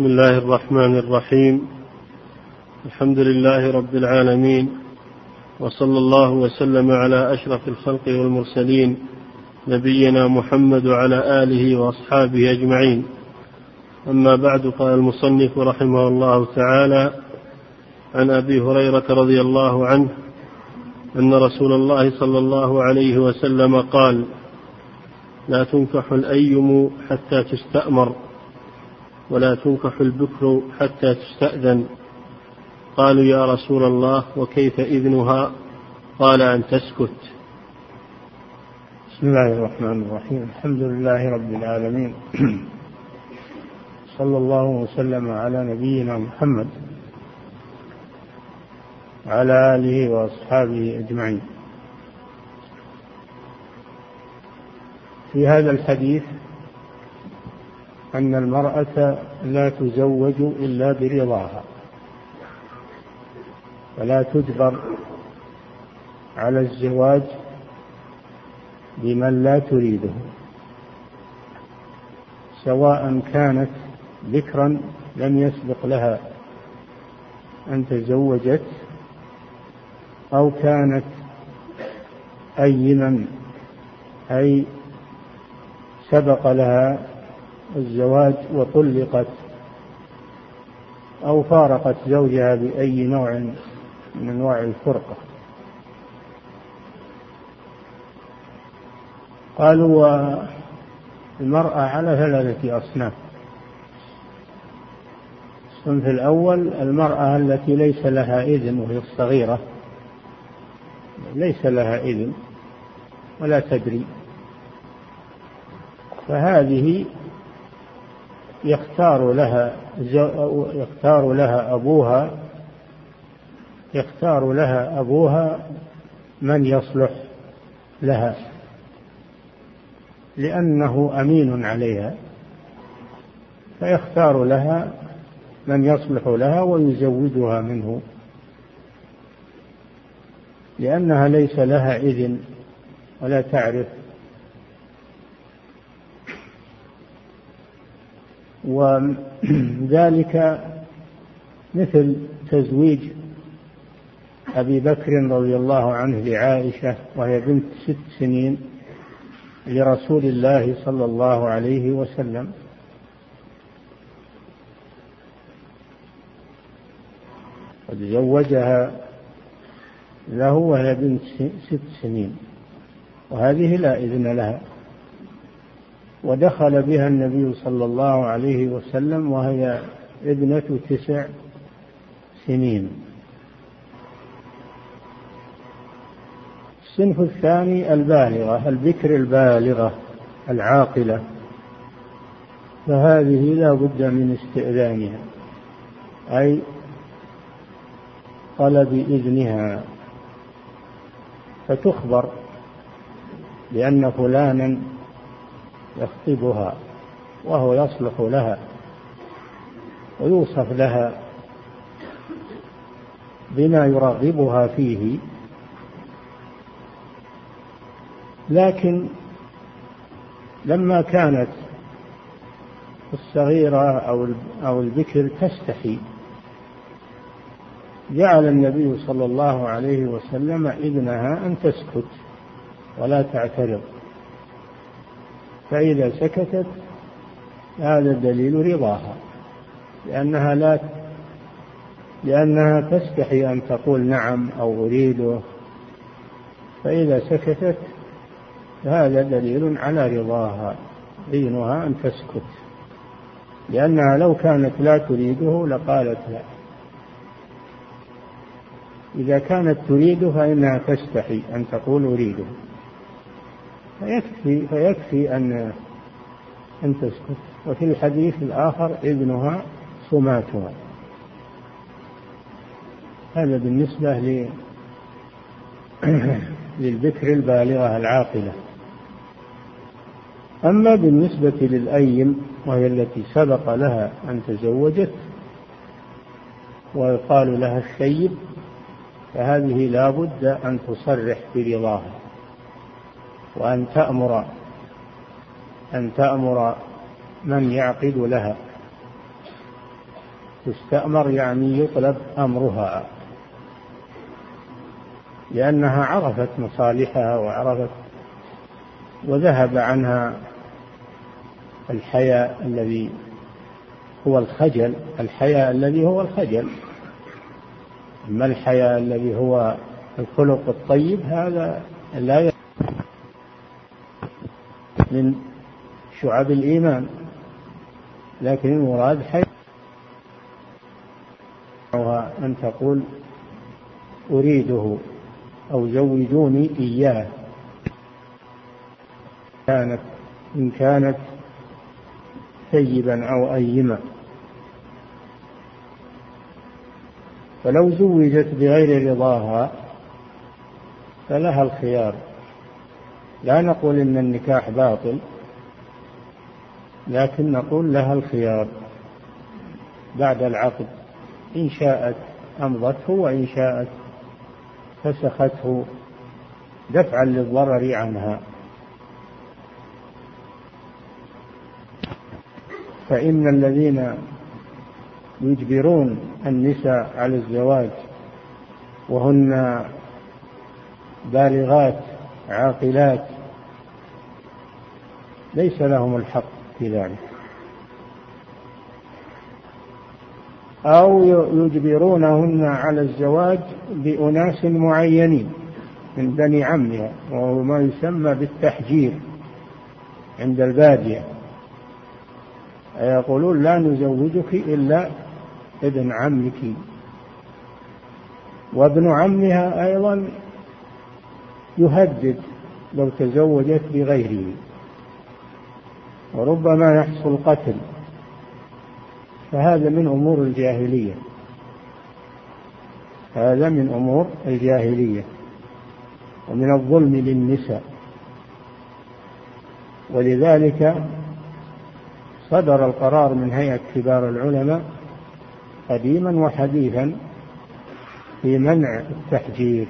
بسم الله الرحمن الرحيم. الحمد لله رب العالمين. وصلى الله وسلم على أشرف الخلق والمرسلين نبينا محمد وعلى آله وأصحابه أجمعين. أما بعد قال المصنف رحمه الله تعالى عن أبي هريرة رضي الله عنه أن رسول الله صلى الله عليه وسلم قال لا تنكح الأيم حتى تستأمر. ولا تنكح البكر حتى تستأذن. قالوا يا رسول الله وكيف إذنها؟ قال أن تسكت. بسم الله الرحمن الرحيم. الحمد لله رب العالمين. صلى الله وسلم على نبينا محمد وعلى آله وأصحابه أجمعين. في هذا الحديث أن المرأة لا تزوج إلا برضاها. ولا تجبر على الزواج بمن لا تريده. سواء كانت ذكرا لم يسبق لها أن تزوجت أو كانت أيما أي سبق لها الزواج وطلقت أو فارقت زوجها بأي نوع من أنواع الفرقة. قالوا المرأة على ثلاثة أصناف. الصنف الأول المرأة التي ليس لها إذن وهي الصغيرة. ليس لها إذن ولا تدري. فهذه يختار لها يختار لها أبوها يختار لها أبوها من يصلح لها لأنه أمين عليها فيختار لها من يصلح لها ويزوجها منه. لأنها ليس لها إذن ولا تعرف وذلك مثل تزويج أبي بكر رضي الله عنه لعائشة وهي بنت ست سنين لرسول الله صلى الله عليه وسلم. قد زوجها له وهي بنت ست سنين وهذه لا إذن لها. ودخل بها النبي صلى الله عليه وسلم وهي ابنة تسع سنين. الصنف الثاني البالغة البكر البالغة العاقلة. فهذه لا بد من استئذانها أي طلب إذنها. فتخبر بأن فلانا يخطبها وهو يصلح لها ويوصف لها بما يرغبها فيه. لكن لما كانت الصغيرة أو أو البكر تستحي جعل النبي صلى الله عليه وسلم ابنها أن تسكت ولا تعترض. فإذا سكتت هذا دليل رضاها لأنها لا لأنها تستحي أن تقول نعم أو أريده. فإذا سكتت هذا دليل على رضاها دينها أن تسكت. لأنها لو كانت لا تريده لقالت لا. إذا كانت تريده فإنها تستحي أن تقول أريده. فيكفي فيكفي أن أن تسكت. وفي الحديث الآخر ابنها صماتها هذا بالنسبة للبكر البالغة العاقلة. أما بالنسبة للأيم وهي التي سبق لها أن تزوجت ويقال لها الشيب فهذه لا بد أن تصرح برضاها. وأن تأمر أن تأمر من يعقد لها. تستأمر يعني يطلب أمرها. لأنها عرفت مصالحها وعرفت وذهب عنها الحياء الذي هو الخجل الحياء الذي هو الخجل. أما الحياء الذي هو الخلق الطيب هذا لا من شعب الإيمان لكن المراد حي أن تقول أريده أو زوجوني إياه. كانت إن كانت ثيبا أو أيما. فلو زوجت بغير رضاها فلها الخيار. لا نقول إن النكاح باطل لكن نقول لها الخيار بعد العقد. إن شاءت أمضته وإن شاءت فسخته دفعا للضرر عنها. فإن الذين يجبرون النساء على الزواج وهن بالغات عاقلات. ليس لهم الحق في ذلك. أو يجبرونهن على الزواج بأناس معينين من بني عمها وهو ما يسمى بالتحجير عند البادية. يقولون لا نزوجك إلا ابن عمك. وابن عمها أيضا يهدد لو تزوجت بغيره. وربما يحصل قتل. فهذا من أمور الجاهلية. هذا من أمور الجاهلية. ومن الظلم للنساء. ولذلك صدر القرار من هيئة كبار العلماء قديما وحديثا في منع التحجير.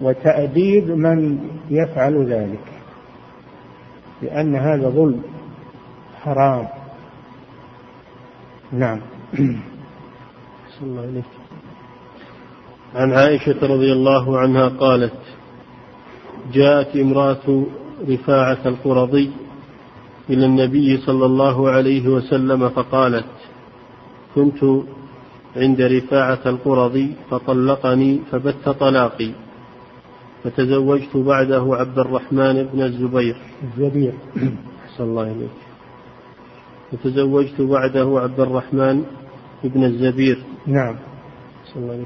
وتأديب من يفعل ذلك لأن هذا ظلم حرام. نعم. صلى الله عليه عن عائشة رضي الله عنها قالت جاءت امرأة رفاعة القرظي إلى النبي صلى الله عليه وسلم فقالت كنت عند رفاعة القرظي فطلقني فبت طلاقي. فتزوجت بعده عبد الرحمن بن الزبير. الزبير. صلى الله عليك فتزوجت بعده عبد الرحمن بن الزبير. نعم. صلى الله عليه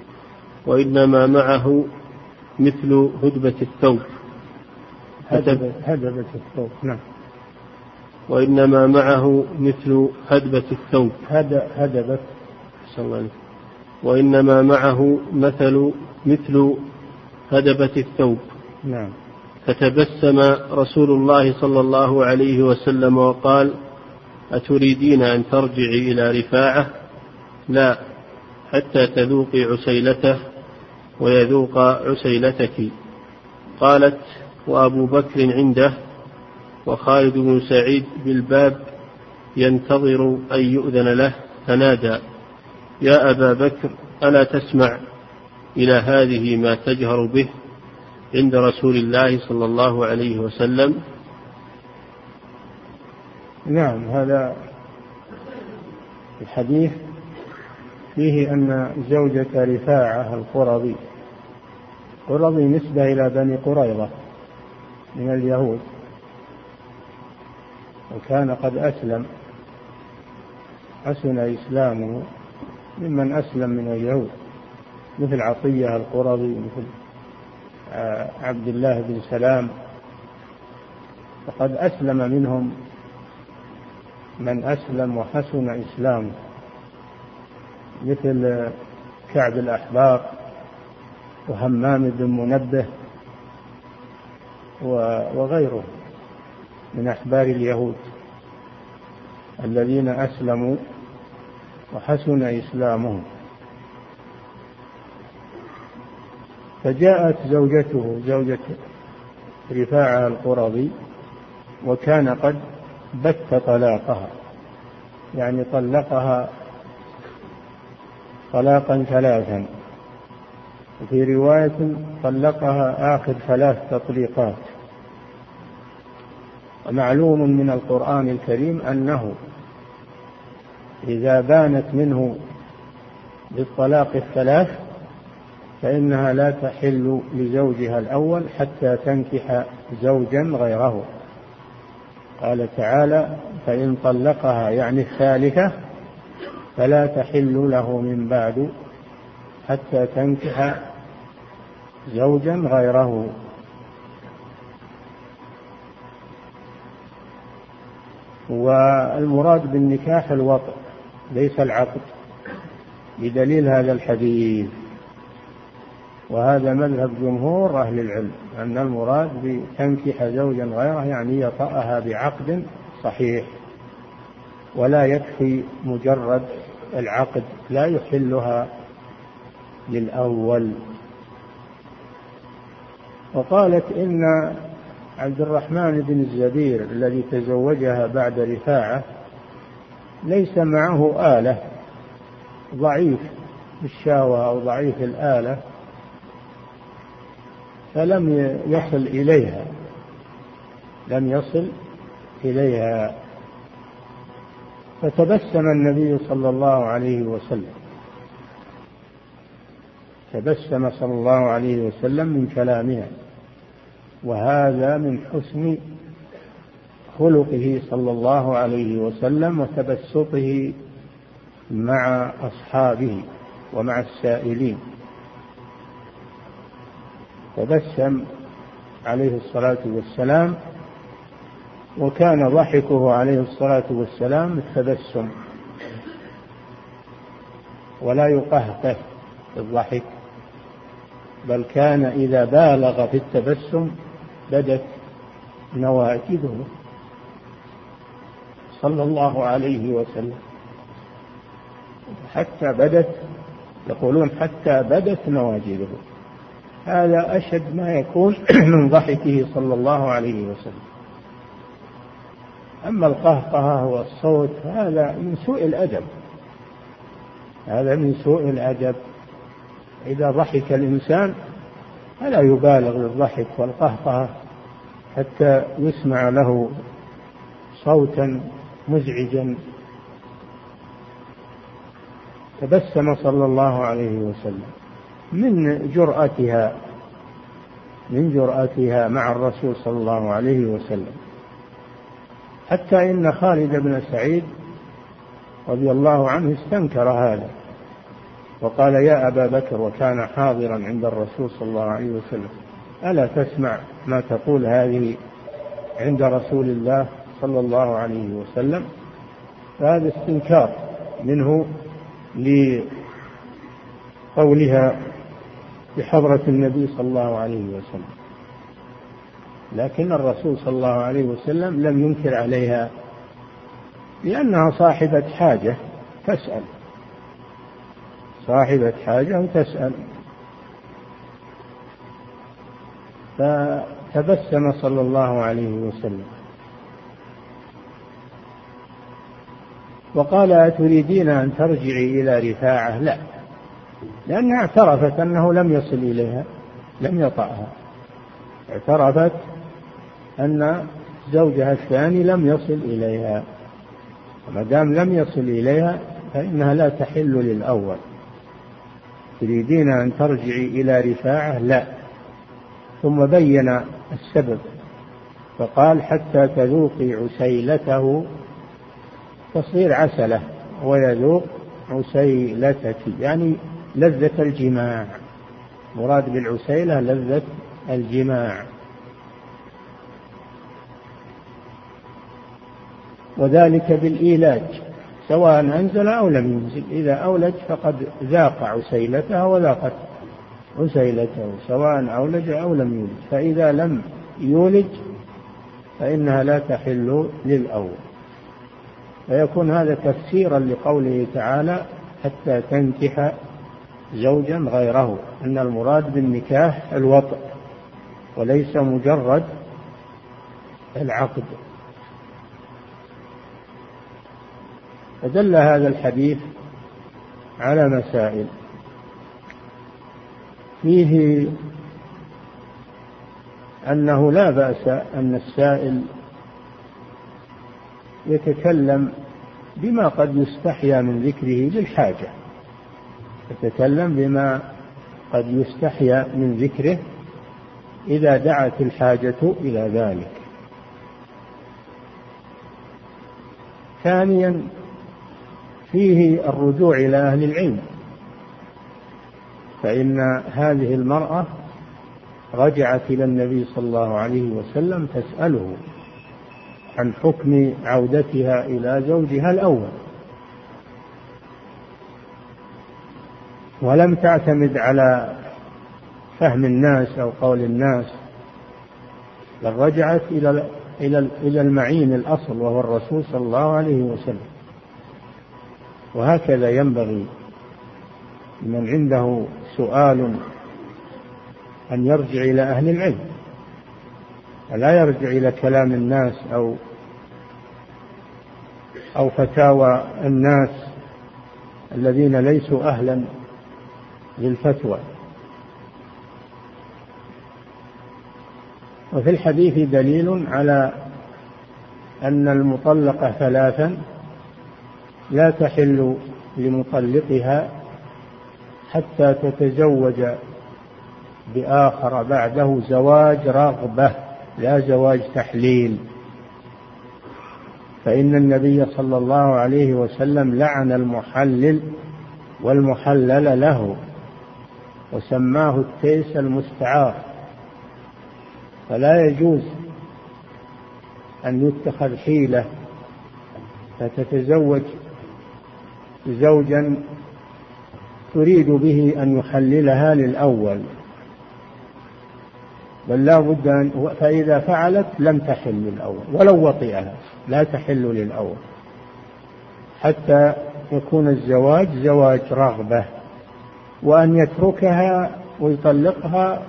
وإنما معه مثل هدبة الثوب. هدبة, هدبة الثوب. نعم. وإنما معه مثل هدبة الثوب. هدبة. صلى الله عليه وإنما معه مثل مثل هدبة الثوب. نعم. فتبسم رسول الله صلى الله عليه وسلم وقال أتريدين أن ترجعي إلى رفاعة؟ لا حتى تذوقي عسيلته ويذوق عسيلتك. قالت وأبو بكر عنده وخالد بن سعيد بالباب ينتظر أن يؤذن له. فنادى يا أبا بكر ألا تسمع؟ إلى هذه ما تجهر به عند رسول الله صلى الله عليه وسلم. نعم هذا الحديث فيه أن زوجة رفاعة القرظي قرظي نسبة إلى بني قريظة من اليهود وكان قد أسلم حسن إسلامه ممن أسلم من اليهود. مثل عطية القرظي مثل آه، عبد الله بن سلام. فقد أسلم منهم من أسلم وحسن إسلامه مثل كعب الأحبار وهمام بن منبه وغيره من أحبار اليهود الذين أسلموا وحسن إسلامهم. فجاءت زوجته زوجة رفاعة القرظي وكان قد بت طلاقها. يعني طلقها طلاقا ثلاثا. وفي رواية طلقها آخر ثلاث تطليقات. ومعلوم من القرآن الكريم أنه إذا بانت منه بالطلاق الثلاث فإنها لا تحل لزوجها الأول حتى تنكح زوجا غيره. قال تعالى فإن طلقها يعني الثالثة فلا تحل له من بعد حتى تنكح زوجا غيره. والمراد بالنكاح الوطء ليس العقد بدليل هذا الحديث. وهذا مذهب جمهور أهل العلم أن المراد بتنكح زوجا غيره يعني يطأها بعقد صحيح ولا يكفي مجرد العقد لا يحلها للأول. وقالت إن عبد الرحمن بن الزبير الذي تزوجها بعد رفاعة ليس معه آلة ضعيف الشاوة أو ضعيف الآلة فلم يصل إليها. لم يصل إليها. فتبسم النبي صلى الله عليه وسلم. تبسم صلى الله عليه وسلم من كلامها. وهذا من حسن خلقه صلى الله عليه وسلم وتبسطه مع أصحابه ومع السائلين. تبسم عليه الصلاة والسلام وكان ضحكه عليه الصلاة والسلام التبسم. ولا يقهقه الضحك بل كان إذا بالغ في التبسم بدت نواجذه. صلى الله عليه وسلم. حتى بدت يقولون حتى بدت نواجذه. هذا أشد ما يكون من ضحكه صلى الله عليه وسلم. أما القهقهة والصوت هذا من سوء الأدب. هذا من سوء الأدب. إذا ضحك الإنسان فلا يبالغ بالضحك والقهقهة حتى يسمع له صوتا مزعجا. تبسم صلى الله عليه وسلم. من جرأتها من جرأتها مع الرسول صلى الله عليه وسلم. حتى إن خالد بن سعيد رضي الله عنه استنكر هذا وقال يا أبا بكر وكان حاضرا عند الرسول صلى الله عليه وسلم ألا تسمع ما تقول هذه عند رسول الله صلى الله عليه وسلم؟ فهذا استنكار منه لقولها بحضرة النبي صلى الله عليه وسلم. لكن الرسول صلى الله عليه وسلم لم ينكر عليها. لأنها صاحبة حاجة تسأل صاحبة حاجة وتسأل. فتبسم صلى الله عليه وسلم. وقال أتريدين أن ترجعي إلى رفاعة؟ لا. لأنها اعترفت أنه لم يصل إليها لم يطأها اعترفت أن زوجها الثاني لم يصل إليها. وما دام لم يصل إليها فإنها لا تحل للأول. تريدين أن ترجعي إلى رفاعة؟ لا. ثم بين السبب. فقال حتى تذوقي عسيلته تصير عسلة ويذوق عسيلتك. يعني لذة الجماع. مراد بالعسيلة لذة الجماع. وذلك بالإيلاج سواء أنزل أو لم ينزل. إذا أولج فقد ذاق عسيلتها وذاقت عسيلته سواء أولج أو لم يولج. فإذا لم يولج فإنها لا تحل للأول. فيكون هذا تفسيرا لقوله تعالى حتى تنكح زوجا غيره أن المراد بالنكاح الوطء وليس مجرد العقد. فدل هذا الحديث على مسائل فيه أنه لا بأس أن السائل يتكلم بما قد يستحيا من ذكره للحاجة يتكلم بما قد يستحيا من ذكره إذا دعت الحاجة إلى ذلك. ثانيا فيه الرجوع إلى أهل العلم. فإن هذه المرأة رجعت إلى النبي صلى الله عليه وسلم تسأله عن حكم عودتها إلى زوجها الأول. ولم تعتمد على فهم الناس أو قول الناس بل رجعت إلى إلى إلى المعين الأصل وهو الرسول صلى الله عليه وسلم. وهكذا ينبغي من عنده سؤال أن يرجع إلى أهل العلم. ولا يرجع إلى كلام الناس أو أو فتاوى الناس الذين ليسوا أهلا للفتوى. وفي الحديث دليل على أن المطلقة ثلاثا لا تحل لمطلقها حتى تتزوج بآخر بعده زواج رغبة لا زواج تحليل. فإن النبي صلى الله عليه وسلم لعن المحلل والمحلل له. وسماه التيس المستعار. فلا يجوز أن يتخذ حيلة فتتزوج زوجا تريد به أن يحللها للأول. بل لا بد أن فإذا فعلت لم تحل للأول ولو وطئها لا تحل للأول. حتى يكون الزواج زواج رغبة. وأن يتركها ويطلقها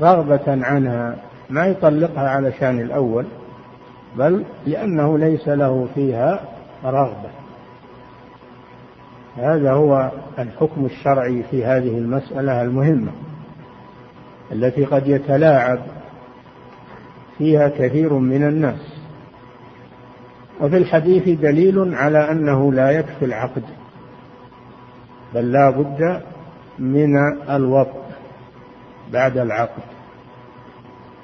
رغبة عنها ما يطلقها علشان الأول بل لأنه ليس له فيها رغبة. هذا هو الحكم الشرعي في هذه المسألة المهمة التي قد يتلاعب فيها كثير من الناس. وفي الحديث دليل على أنه لا يكفي العقد بل لا بد من الوطء بعد العقد.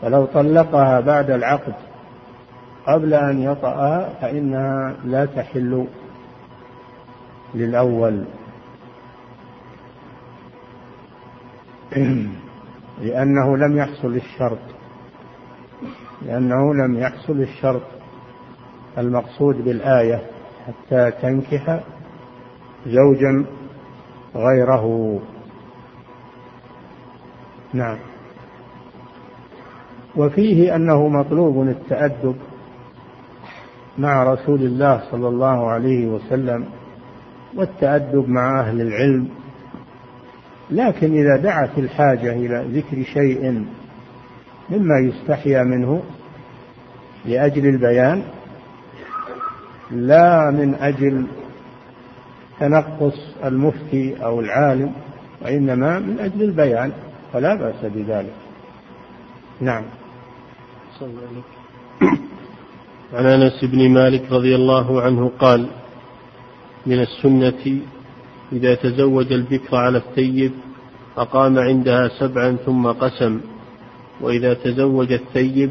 فلو طلقها بعد العقد قبل أن يطأها فإنها لا تحل للأول. لأنه لم يحصل الشرط. لأنه لم يحصل الشرط المقصود بالآية حتى تنكح زوجا غيره. نعم. وفيه أنه مطلوب التأدب مع رسول الله صلى الله عليه وسلم والتأدب مع أهل العلم لكن إذا دعت الحاجة إلى ذكر شيء مما يستحيا منه لأجل البيان لا من أجل تنقص المفتي أو العالم وإنما من أجل البيان. فلا بأس بذلك. نعم. عن أنس بن مالك رضي الله عنه قال من السنة إذا تزوج البكر على الثيب أقام عندها سبعا ثم قسم وإذا تزوج الثيب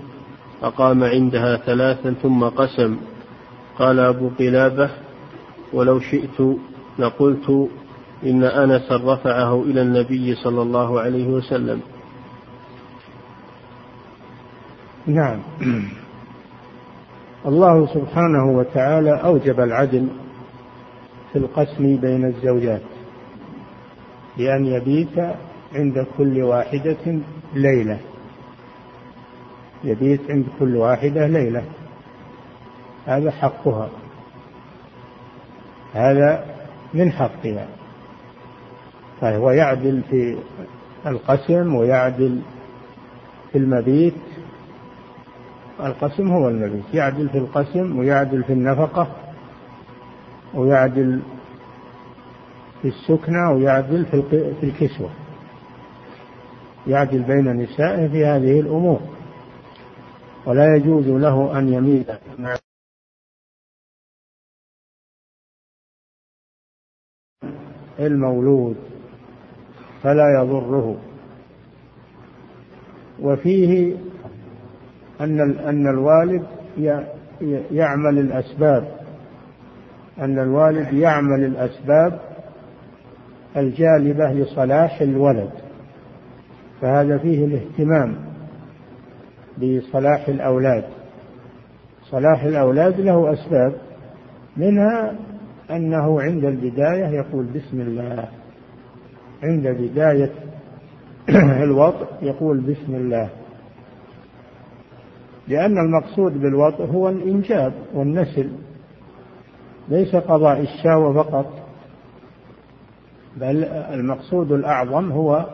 أقام عندها ثلاثا ثم قسم. قال أبو قلابة ولو شئت لقلت إن انسا رفعه إلى النبي صلى الله عليه وسلم. نعم. الله سبحانه وتعالى أوجب العدل في القسم بين الزوجات بأن يبيت عند كل واحدة ليلة. يبيت عند كل واحدة ليلة. هذا حقها. هذا من حقها. فهو يعدل في القسم ويعدل في المبيت. القسم هو المبيت. يعدل في القسم ويعدل في النفقة ويعدل في السكنى ويعدل في الكسوة. يعدل بين نسائه في هذه الأمور. ولا يجوز له أن يميل المولود فلا يضره. وفيه أن أن الوالد يعمل الأسباب. أن الوالد يعمل الأسباب الجالبة لصلاح الولد. فهذا فيه الاهتمام بصلاح الأولاد. صلاح الأولاد له أسباب منها أنه عند البداية يقول بسم الله. عند بداية الوطء يقول بسم الله. لأن المقصود بالوطء هو الإنجاب والنسل ليس قضاء الشهوة فقط بل المقصود الأعظم هو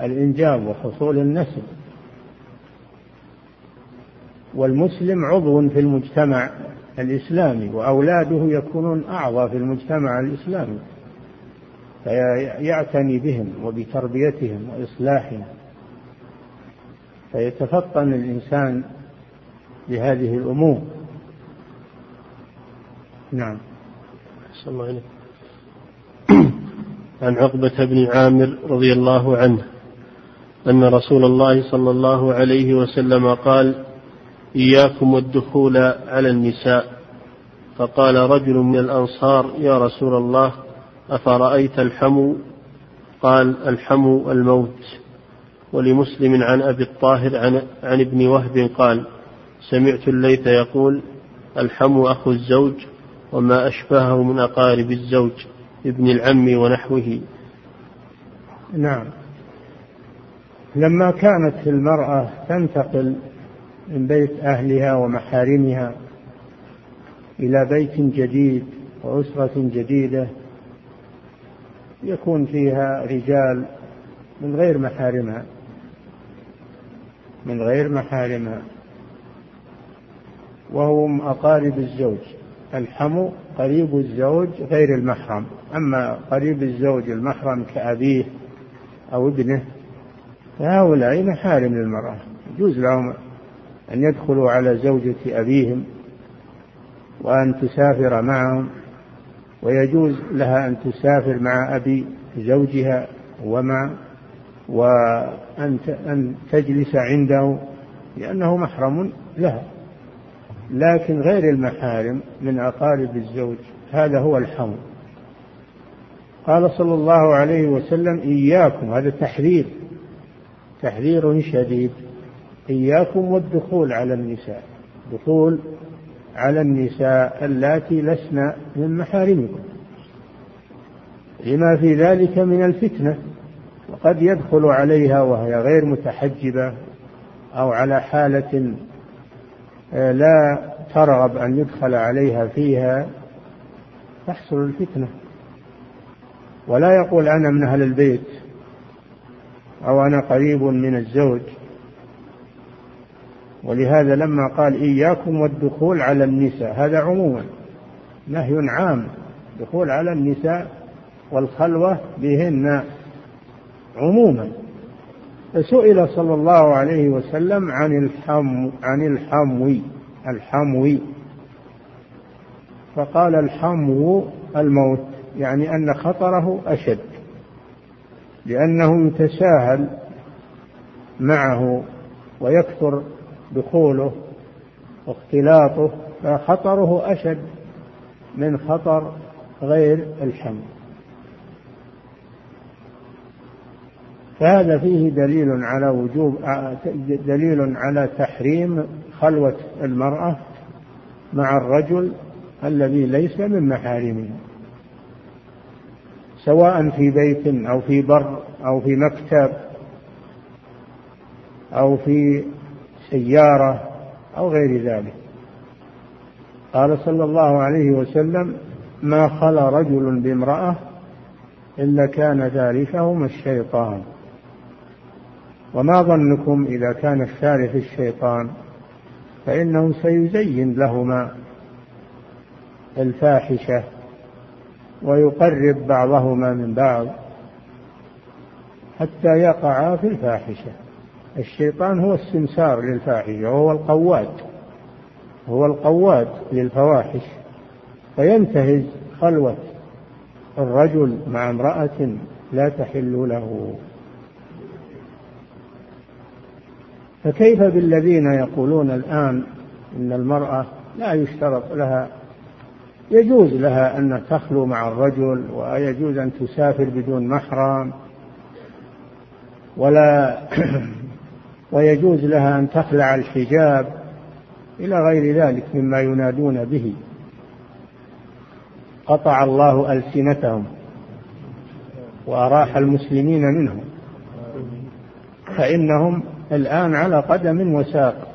الإنجاب وحصول النسل. والمسلم عضو في المجتمع الإسلامي وأولاده يكونون أعضى في المجتمع الإسلامي. فيعتني بهم وبتربيتهم وإصلاحهم. فيتفطن الإنسان لهذه الأمور. نعم. صلى الله عن عقبة بن عامر رضي الله عنه أن رسول الله صلى الله عليه وسلم قال إياكم والدخول على النساء. فقال رجل من الأنصار يا رسول الله أفرأيت الحمو؟ قال الحمو الموت. ولمسلم عن أبي الطاهر عن, عن ابن وهب قال سمعت الليث يقول الحمو أخو الزوج وما أشبهه من أقارب الزوج ابن العم ونحوه. نعم. لما كانت المرأة تنتقل من بيت أهلها ومحارمها إلى بيت جديد وأسرة جديدة يكون فيها رجال من غير محارمها. من غير محارمها. وهم أقارب الزوج. الحمو قريب الزوج غير المحرم. أما قريب الزوج المحرم كأبيه أو ابنه فهؤلاء محارم للمرأة. يجوز لهم أن يدخلوا على زوجة أبيهم وأن تسافر معهم. ويجوز لها أن تسافر مع أبي زوجها ومع وأن أن تجلس عنده لأنه محرم لها. لكن غير المحارم من أقارب الزوج هذا هو الحمل قال صلى الله عليه وسلم إياكم. هذا تحذير تحذير شديد. إياكم والدخول على النساء. دخول على النساء اللاتي لسن من محارمكم. لما في ذلك من الفتنة وقد يدخل عليها وهي غير متحجبة أو على حالة آه، لا ترغب أن يدخل عليها فيها تحصل الفتنة. ولا يقول أنا من أهل البيت أو أنا قريب من الزوج ولهذا لما قال إياكم والدخول على النساء هذا عموما نهي عام دخول على النساء والخلوة بهن عموما. فسئل صلى الله عليه وسلم عن الحم عن الحمو الحمو. فقال الحمو الموت يعني أن خطره أشد لأنه يتساهل معه ويكثر دخوله واختلاطه فخطره أشد من خطر غير الحمل فهذا فيه دليل على وجوب دليل على تحريم خلوة المرأة مع الرجل الذي ليس من محارمها سواء في بيت أو في بر أو في مكتب أو في سيارة أو غير ذلك. قال صلى الله عليه وسلم ما خلا رجل بامرأة إلا كان ذلكهما الشيطان. وما ظنكم إذا كان الثالث الشيطان؟ فإنه سيزين لهما الفاحشة ويقرب بعضهما من بعض حتى يقعا في الفاحشة. الشيطان هو السمسار للفاحشة وهو القواد هو القواد للفواحش. فينتهز خلوة الرجل مع امرأة لا تحل له. فكيف بالذين يقولون الآن إن المرأة لا يشترط لها يجوز لها أن تخلو مع الرجل ويجوز أن تسافر بدون محرم ولا ويجوز لها أن تخلع الحجاب إلى غير ذلك مما ينادون به. قطع الله ألسنتهم وأراح المسلمين منهم. فإنهم الآن على قدم وساق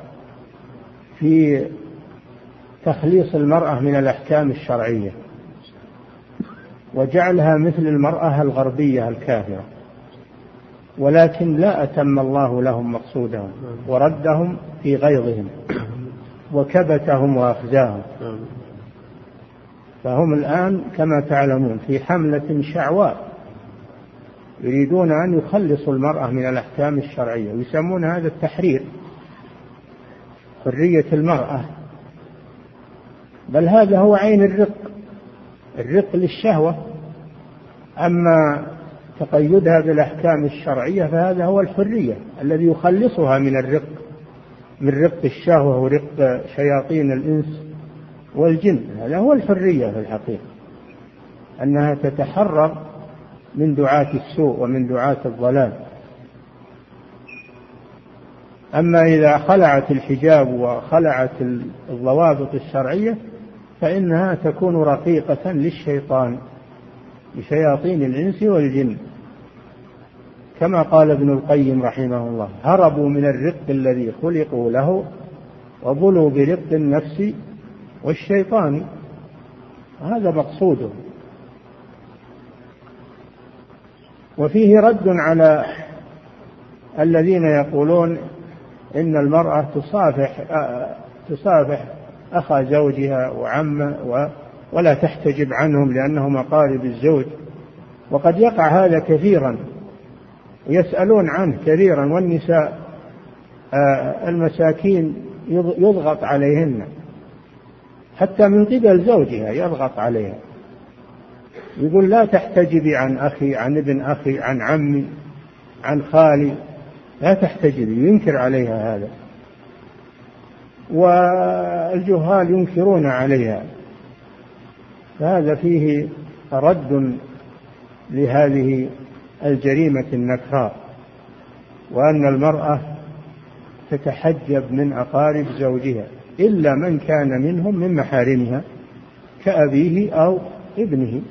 في تخليص المرأة من الأحكام الشرعية وجعلها مثل المرأة الغربية الكافرة. ولكن لا أتم الله لهم مقصودهم وردهم في غيظهم وكبتهم وأخزاهم. فهم الآن كما تعلمون في حملة شعواء يريدون أن يخلصوا المرأة من الأحكام الشرعية. ويسمون هذا التحرير حرية المرأة. بل هذا هو عين الرق. الرق للشهوة. أما تقيدها بالأحكام الشرعية فهذا هو الحرية الذي يخلصها من الرق من رق الشهوة ورق شياطين الإنس والجن. هذا هو الحرية في الحقيقة أنها تتحرر من دعاة السوء ومن دعاة الضلال. أما إذا خلعت الحجاب وخلعت الضوابط الشرعية فإنها تكون رقيقة للشيطان لشياطين الإنس والجن. كما قال ابن القيم رحمه الله هربوا من الرق الذي خلقوا له وظلوا برق النفس والشيطان. هذا مقصوده. وفيه رد على الذين يقولون إن المرأة تصافح تصافح أخا زوجها وعمه ولا تحتجب عنهم لأنهم أقارب الزوج. وقد يقع هذا كثيرا. يسألون عنه كثيرا والنساء آه، المساكين يضغط عليهن. حتى من قبل زوجها يضغط عليها. يقول لا تحتجبي عن أخي عن ابن أخي عن عمي عن خالي. لا تحتجبي ينكر عليها هذا. والجهال ينكرون عليها. فهذا فيه رد لهذه الجريمة النكراء وأن المرأة تتحجب من أقارب زوجها إلا من كان منهم من محارمها كأبيه أو ابنه.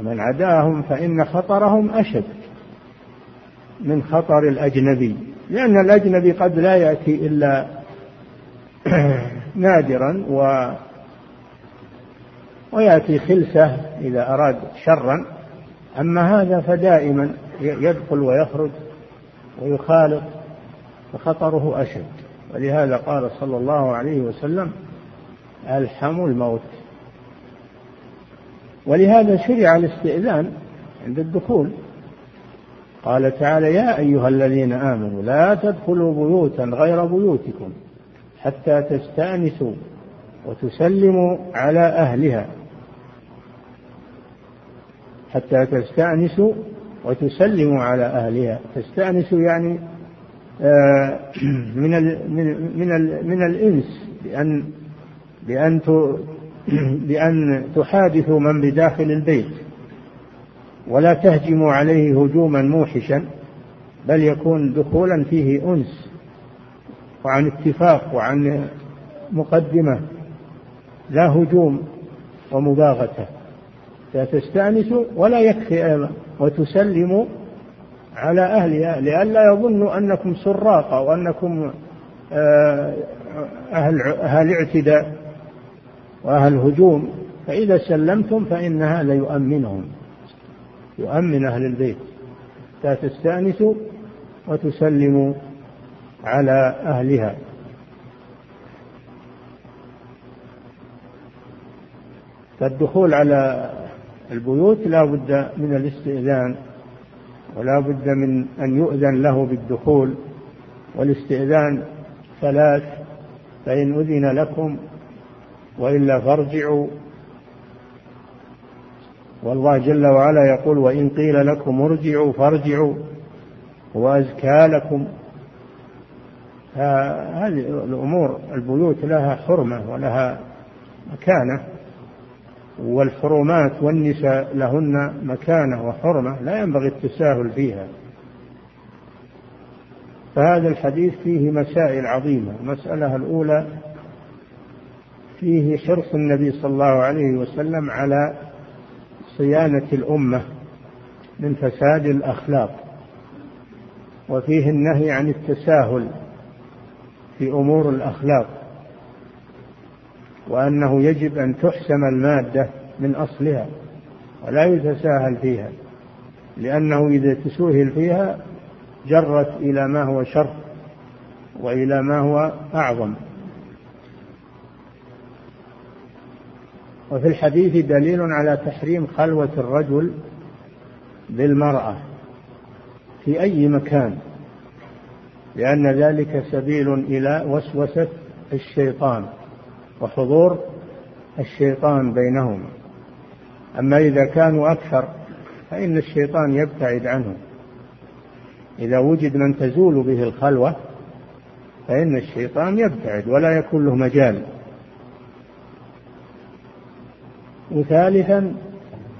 ومن عداهم فإن خطرهم أشد من خطر الأجنبي لأن الأجنبي قد لا يأتي إلا نادرا و ويأتي خلسة إذا أراد شرا. أما هذا فدائما يدخل ويخرج ويخالط فخطره أشد. ولهذا قال صلى الله عليه وسلم ألحم الموت. ولهذا شرع الاستئذان عند الدخول. قال تعالى يا أيها الذين آمنوا لا تدخلوا بيوتا غير بيوتكم حتى تستأنسوا وتسلموا على أهلها. حتى تستأنسوا وتسلموا على أهلها. تستأنسوا يعني آه، من ال من ال من الإنس بأن بأن بأن تحادثوا من بداخل البيت. ولا تهجموا عليه هجوما موحشا بل يكون دخولا فيه أنس وعن اتفاق وعن مقدمة لا هجوم ومباغتة. فتستأنسوا ولا يكفي أيضا وتسلموا على أهلها لئلا يظنوا أنكم سراقة وأنكم آه، أهل أهل اعتداء وأهل هجوم. فإذا سلمتم فإن هذا يؤمنهم يؤمن أهل البيت. تستأنسوا وتسلموا على أهلها. فالدخول على البيوت لا بد من الاستئذان ولا بد من أن يؤذن له بالدخول والاستئذان ثلاث فإن أذن لكم وإلا فارجعوا. والله جل وعلا يقول وإن قيل لكم ارجعوا فارجعوا هو أزكى لكم. هذه الأمور البيوت لها حرمة ولها مكانة. والحرمات والنساء لهن مكانة وحرمة لا ينبغي التساهل فيها. فهذا الحديث فيه مسائل عظيمة. المسألة الأولى فيه حرص النبي صلى الله عليه وسلم على صيانة الأمة من فساد الأخلاق. وفيه النهي عن التساهل في أمور الأخلاق. وأنه يجب أن تحسم المادة من أصلها ولا يتساهل فيها لأنه إذا تسوهل فيها جرت إلى ما هو شر وإلى ما هو أعظم. وفي الحديث دليل على تحريم خلوة الرجل بالمرأة في أي مكان لأن ذلك سبيل إلى وسوسة الشيطان. وحضور الشيطان بينهما. أما إذا كانوا أكثر فإن الشيطان يبتعد عنهم. إذا وجد من تزول به الخلوة فإن الشيطان يبتعد ولا يكون له مجال. وثالثا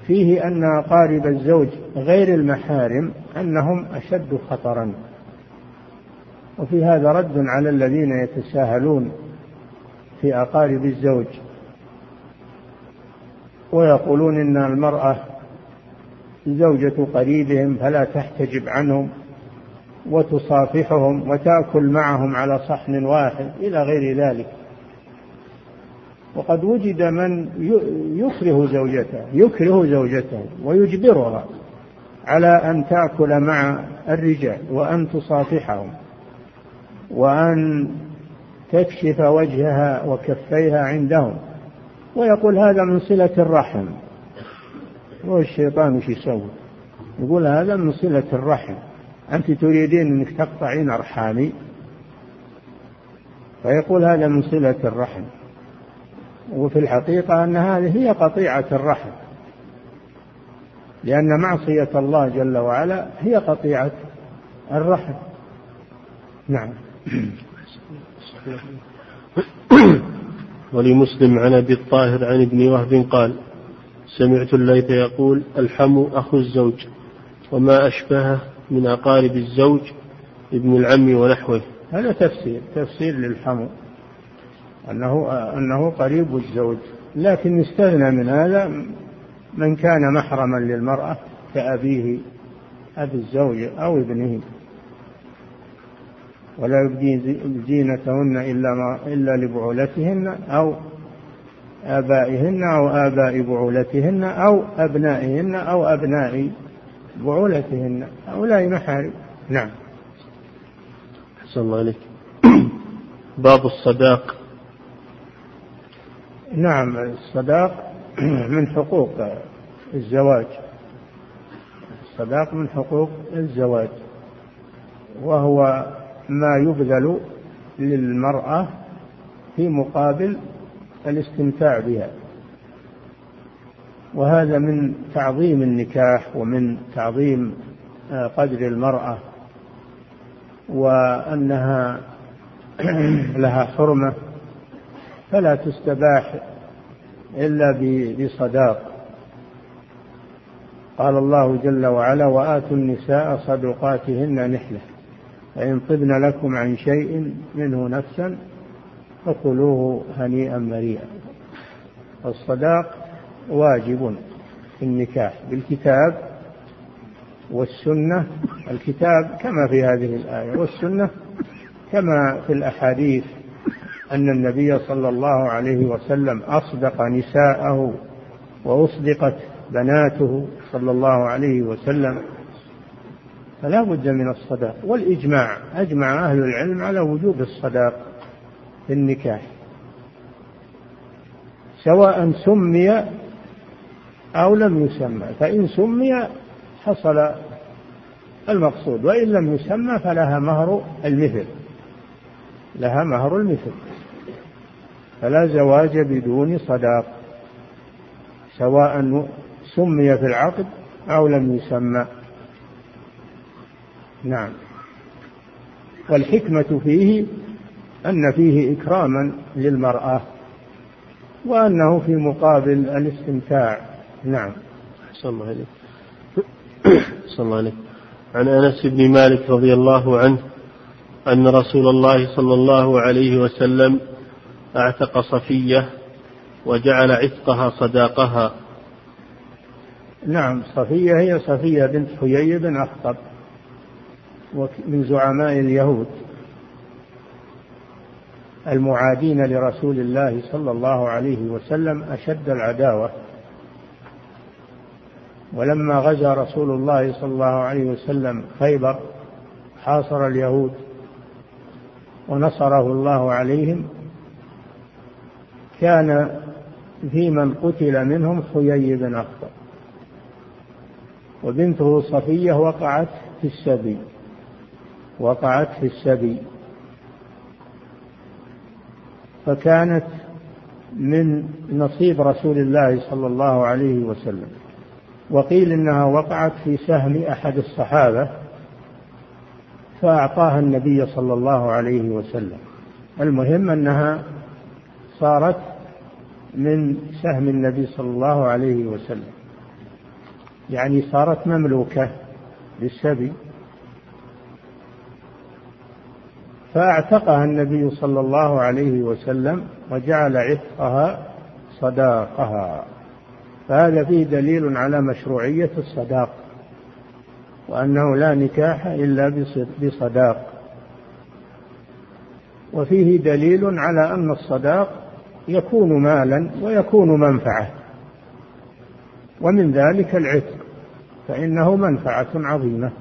فيه أن أقارب الزوج غير المحارم أنهم أشد خطرا. وفي هذا رد على الذين يتساهلون. في أقارب الزوج. ويقولون إن المرأة زوجة قريبهم فلا تحتجب عنهم وتصافحهم وتأكل معهم على صحن واحد إلى غير ذلك. وقد وجد من يكره زوجته يكره زوجته ويجبرها على أن تأكل مع الرجال وأن تصافحهم وأن تكشف وجهها وكفيها عندهم. ويقول هذا من صلة الرحم. والشيطان وش يسوي؟ يقول هذا من صلة الرحم. أنت تريدين أنك تقطعين أرحامي؟ فيقول هذا من صلة الرحم. وفي الحقيقة أن هذه هي قطيعة الرحم. لأن معصية الله جل وعلا هي قطيعة الرحم. نعم. ولمسلم عن أبي الطاهر عن ابن وهب قال سمعت الليث يقول الحم اخو الزوج وما اشبهه من أقارب الزوج ابن العم ونحوه. هذا تفسير تفسير للحم أنه أنه قريب الزوج. لكن يستثنى من هذا من كان محرما للمرأة كأبيه أبي الزوج أو ابنه. ولا يبدين زينتهن إلا, ما إلا لبعولتهن أو آبائهن أو آباء بعولتهن أو أبنائهن أو أبناء بعولتهن. هؤلاء محارم. نعم. أحسن الله عليك باب الصداق. نعم الصداق من حقوق الزواج. الصداق من حقوق الزواج. وهو ما يبذل للمرأة في مقابل الاستمتاع بها. وهذا من تعظيم النكاح ومن تعظيم آه، قدر المرأة وأنها لها حرمة فلا تستباح إلا بصداق. قال الله جل وعلا وآتوا النساء صدقاتهن نحلة. فإن طبن لكم عن شيء منه نفسا فكلوه هنيئا مريئا. الصداق واجب في النكاح بالكتاب والسنة. الكتاب كما في هذه الآية والسنة كما في الأحاديث أن النبي صلى الله عليه وسلم أصدق نساءه وأصدقت بناته صلى الله عليه وسلم. فلا بد من الصداق. والإجماع أجمع أهل العلم على وجوب الصداق في النكاح. سواء سمي أو لم يسمى. فإن سمي حصل المقصود وإن لم يسمى فلها مهر المثل. لها مهر المثل. فلا زواج بدون صداق سواء سمي في العقد أو لم يسمى. نعم. والحكمة فيه أن فيه إكراما للمرأة وأنه في مقابل الاستمتاع. نعم. أحسن الله عليك أحسن الله عليك عن أنس بن مالك رضي الله عنه أن رسول الله صلى الله عليه وسلم أعتق صفية وجعل عتقها صداقها. نعم صفية هي صفية بنت حيي بن أخطب. من زعماء اليهود المعادين لرسول الله صلى الله عليه وسلم أشد العداوة. ولما غزا رسول الله صلى الله عليه وسلم خيبر حاصر اليهود ونصره الله عليهم كان في من قتل منهم حيي بن أخطب وبنته صفية وقعت في السبي. وقعت في السبي. فكانت من نصيب رسول الله صلى الله عليه وسلم. وقيل إنها وقعت في سهم أحد الصحابة فأعطاها النبي صلى الله عليه وسلم. المهم أنها صارت من سهم النبي صلى الله عليه وسلم. يعني صارت مملوكة للسبي. فاعتقها النبي صلى الله عليه وسلم وجعل عتقها صداقها. فهذا فيه دليل على مشروعية الصداق وأنه لا نكاح إلا بصداق. وفيه دليل على أن الصداق يكون مالا ويكون منفعة ومن ذلك العتق فإنه منفعة عظيمة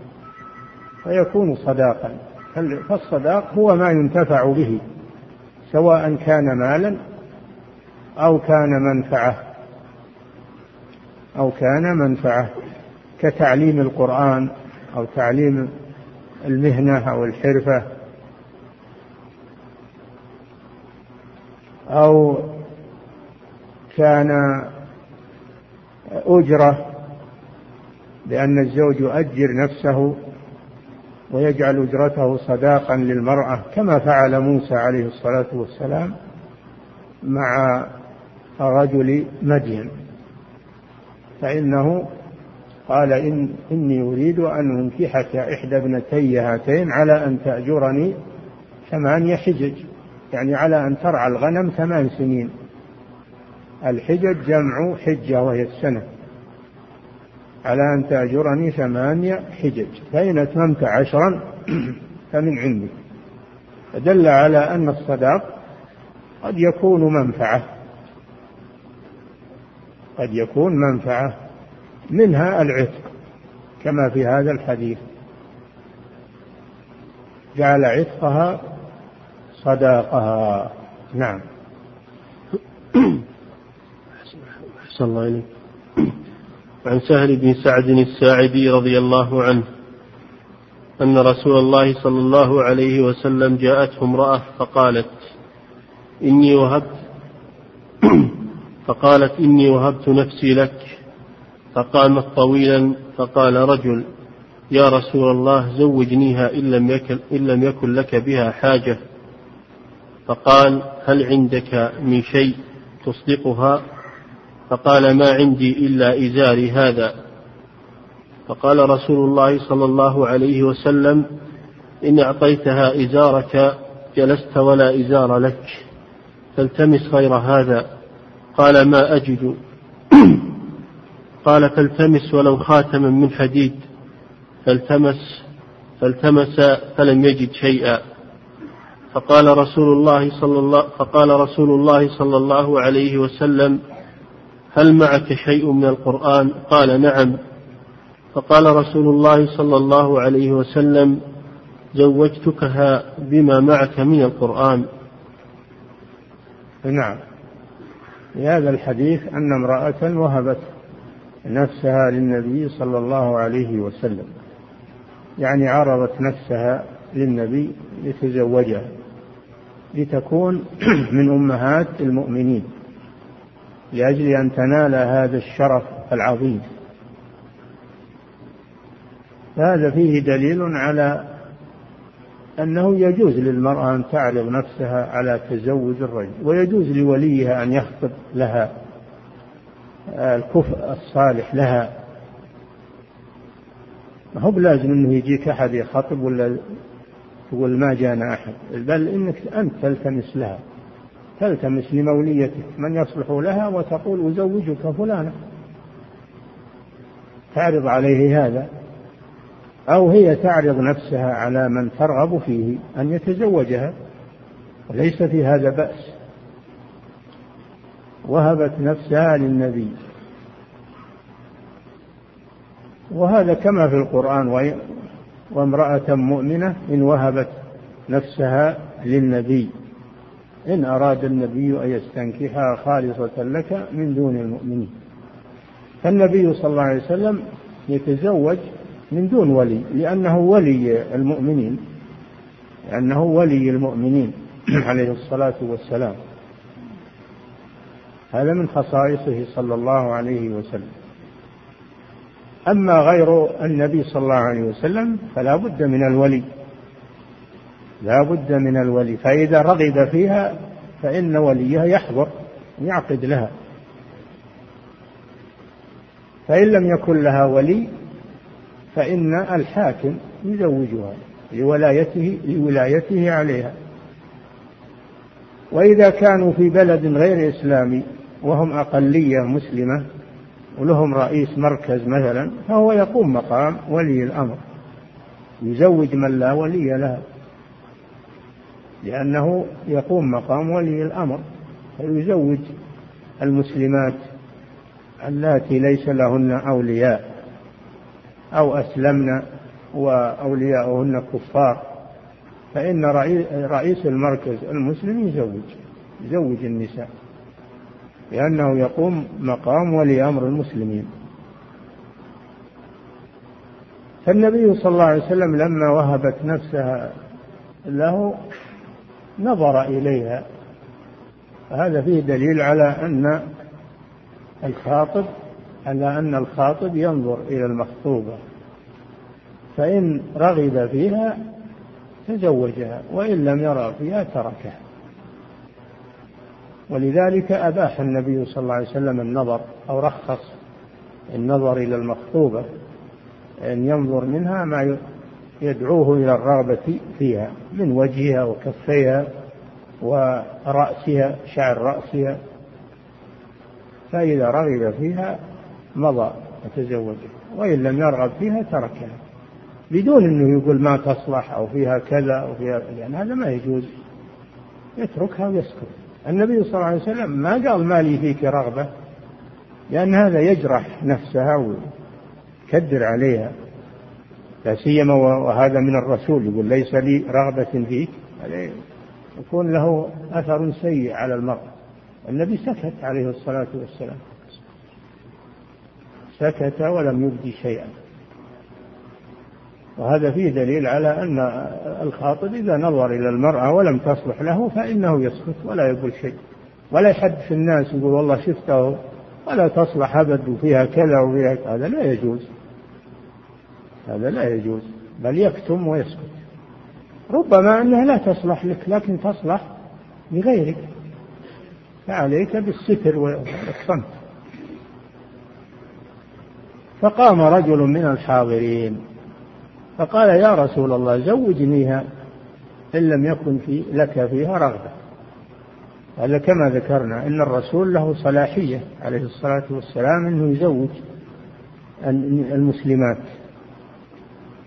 فيكون صداقا. فالصداق هو ما ينتفع به سواء كان مالا أو كان منفعة أو كان منفعة كتعليم القرآن أو تعليم المهنة أو الحرفة أو كان أجرة لأن الزوج يؤجر نفسه ويجعل أجرته صداقا للمرأة كما فعل موسى عليه الصلاة والسلام مع رجل مدين. فإنه قال إن إني أريد أن أنكحك إحدى ابنتي هاتين على أن تأجرني ثمانية حجج يعني على أن ترعى الغنم ثمان سنين. الحجج جمع حجة وهي السنة. على أن تأجرني ثمانية حجج. فإن أتممت عشرا فمن عندي. فدل على أن الصداق قد يكون منفعة. قد يكون منفعة منها العتق كما في هذا الحديث. جعل عتقها صداقها. نعم. أحسن الله إليك. عن سهل بن سعد الساعدي رضي الله عنه أن رسول الله صلى الله عليه وسلم جاءته امرأة فقالت إني وهبت فقالت إني وهبت نفسي لك. فقامت طويلا فقال رجل يا رسول الله زوجنيها إن لم يكن, إن لم يكن لك بها حاجة. فقال هل عندك من شيء تصدقها؟ فقال ما عندي إلا إزاري هذا. فقال رسول الله صلى الله عليه وسلم إن أعطيتها إزارك جلست ولا إزار لك فالتمس غير هذا. قال ما أجد. قال فالتمس ولو خاتما من حديد. فالتمس فالتمس فلم يجد شيئا. فقال رسول الله صلى الله فقال رسول الله صلى الله عليه وسلم هل معك شيء من القرآن؟ قال نعم. فقال رسول الله صلى الله عليه وسلم زوجتكها بما معك من القرآن. نعم. في هذا الحديث أن امرأة وهبت نفسها للنبي صلى الله عليه وسلم. يعني عرضت نفسها للنبي لتزوجها لتكون من أمهات المؤمنين. لأجل أن تنال هذا الشرف العظيم. هذا فيه دليل على أنه يجوز للمرأة أن تعرض نفسها على تزوج الرجل ويجوز لوليها أن يخطب لها الكفء الصالح لها. ما هو بلازم إنه يجيك أحد يخطب ولا تقول ما جانا أحد بل إنك أنت تلتمس لها. تلتمس لموليتك من يصلح لها وتقول أزوجك فلانا تعرض عليه هذا أو هي تعرض نفسها على من ترغب فيه أن يتزوجها. وليس في هذا بأس. وهبت نفسها للنبي. وهذا كما في القرآن وامرأة مؤمنة إن وهبت نفسها للنبي. إن أراد النبي أن يستنكحها خالصة لك من دون المؤمنين. فالنبي صلى الله عليه وسلم يتزوج من دون ولي لأنه ولي المؤمنين لأنه ولي المؤمنين عليه الصلاة والسلام. هذا من خصائصه صلى الله عليه وسلم. أما غير النبي صلى الله عليه وسلم فلا بد من الولي. لا بد من الولي. فإذا رغب فيها فإن وليها يحضر يعقد لها. فإن لم يكن لها ولي فإن الحاكم يزوجها لولايته لولايته عليها. وإذا كانوا في بلد غير إسلامي وهم أقلية مسلمة ولهم رئيس مركز مثلا فهو يقوم مقام ولي الأمر. يزوج من لا ولي له لأنه يقوم مقام ولي الأمر فيزوج المسلمات اللاتي ليس لهن أولياء أو أسلمن وأولياؤهن كفار. فإن رئيس المركز المسلم يزوج يزوج النساء لأنه يقوم مقام ولي أمر المسلمين. فالنبي صلى الله عليه وسلم لما وهبت نفسها له نظر إليها. هذا فيه دليل على أن الخاطب على أن الخاطب ينظر إلى المخطوبة. فإن رغب فيها تزوجها وإن لم يرى فيها تركها. ولذلك أباح النبي صلى الله عليه وسلم النظر أو رخص النظر إلى المخطوبة أن ينظر منها ما يدعوه إلى الرغبة فيها من وجهها وكفيها ورأسها شعر رأسها. فإذا رغب فيها مضى وتزوجها وإن لم يرغب فيها تركها. بدون أنه يقول ما تصلح أو فيها كذا أو فيها يعني هذا ما يجوز. يتركها ويسكت. النبي صلى الله عليه وسلم ما قال ما لي فيك رغبة لأن هذا يجرح نفسها ويكدر عليها. لا سيما وهذا من الرسول يقول ليس لي رغبة فيك. يكون له أثر سيء على المرء. النبي سكت عليه الصلاة والسلام. سكت ولم يبدي شيئا. وهذا فيه دليل على أن الخاطب إذا نظر إلى المرأة ولم تصلح له فإنه يسكت ولا يقول شيء. ولا يحدث الناس يقول والله شفته ولا تصلح أبد وفيها كذا وفيها هذا لا يجوز. هذا لا يجوز بل يكتم ويسكت. ربما أنها لا تصلح لك لكن تصلح لغيرك. فعليك بالستر والصمت فقام رجل من الحاضرين فقال يا رسول الله زوجنيها إن لم يكن في لك فيها رغبة. هذا كما ذكرنا إن الرسول له صلاحية عليه الصلاة والسلام أنه يزوج المسلمات.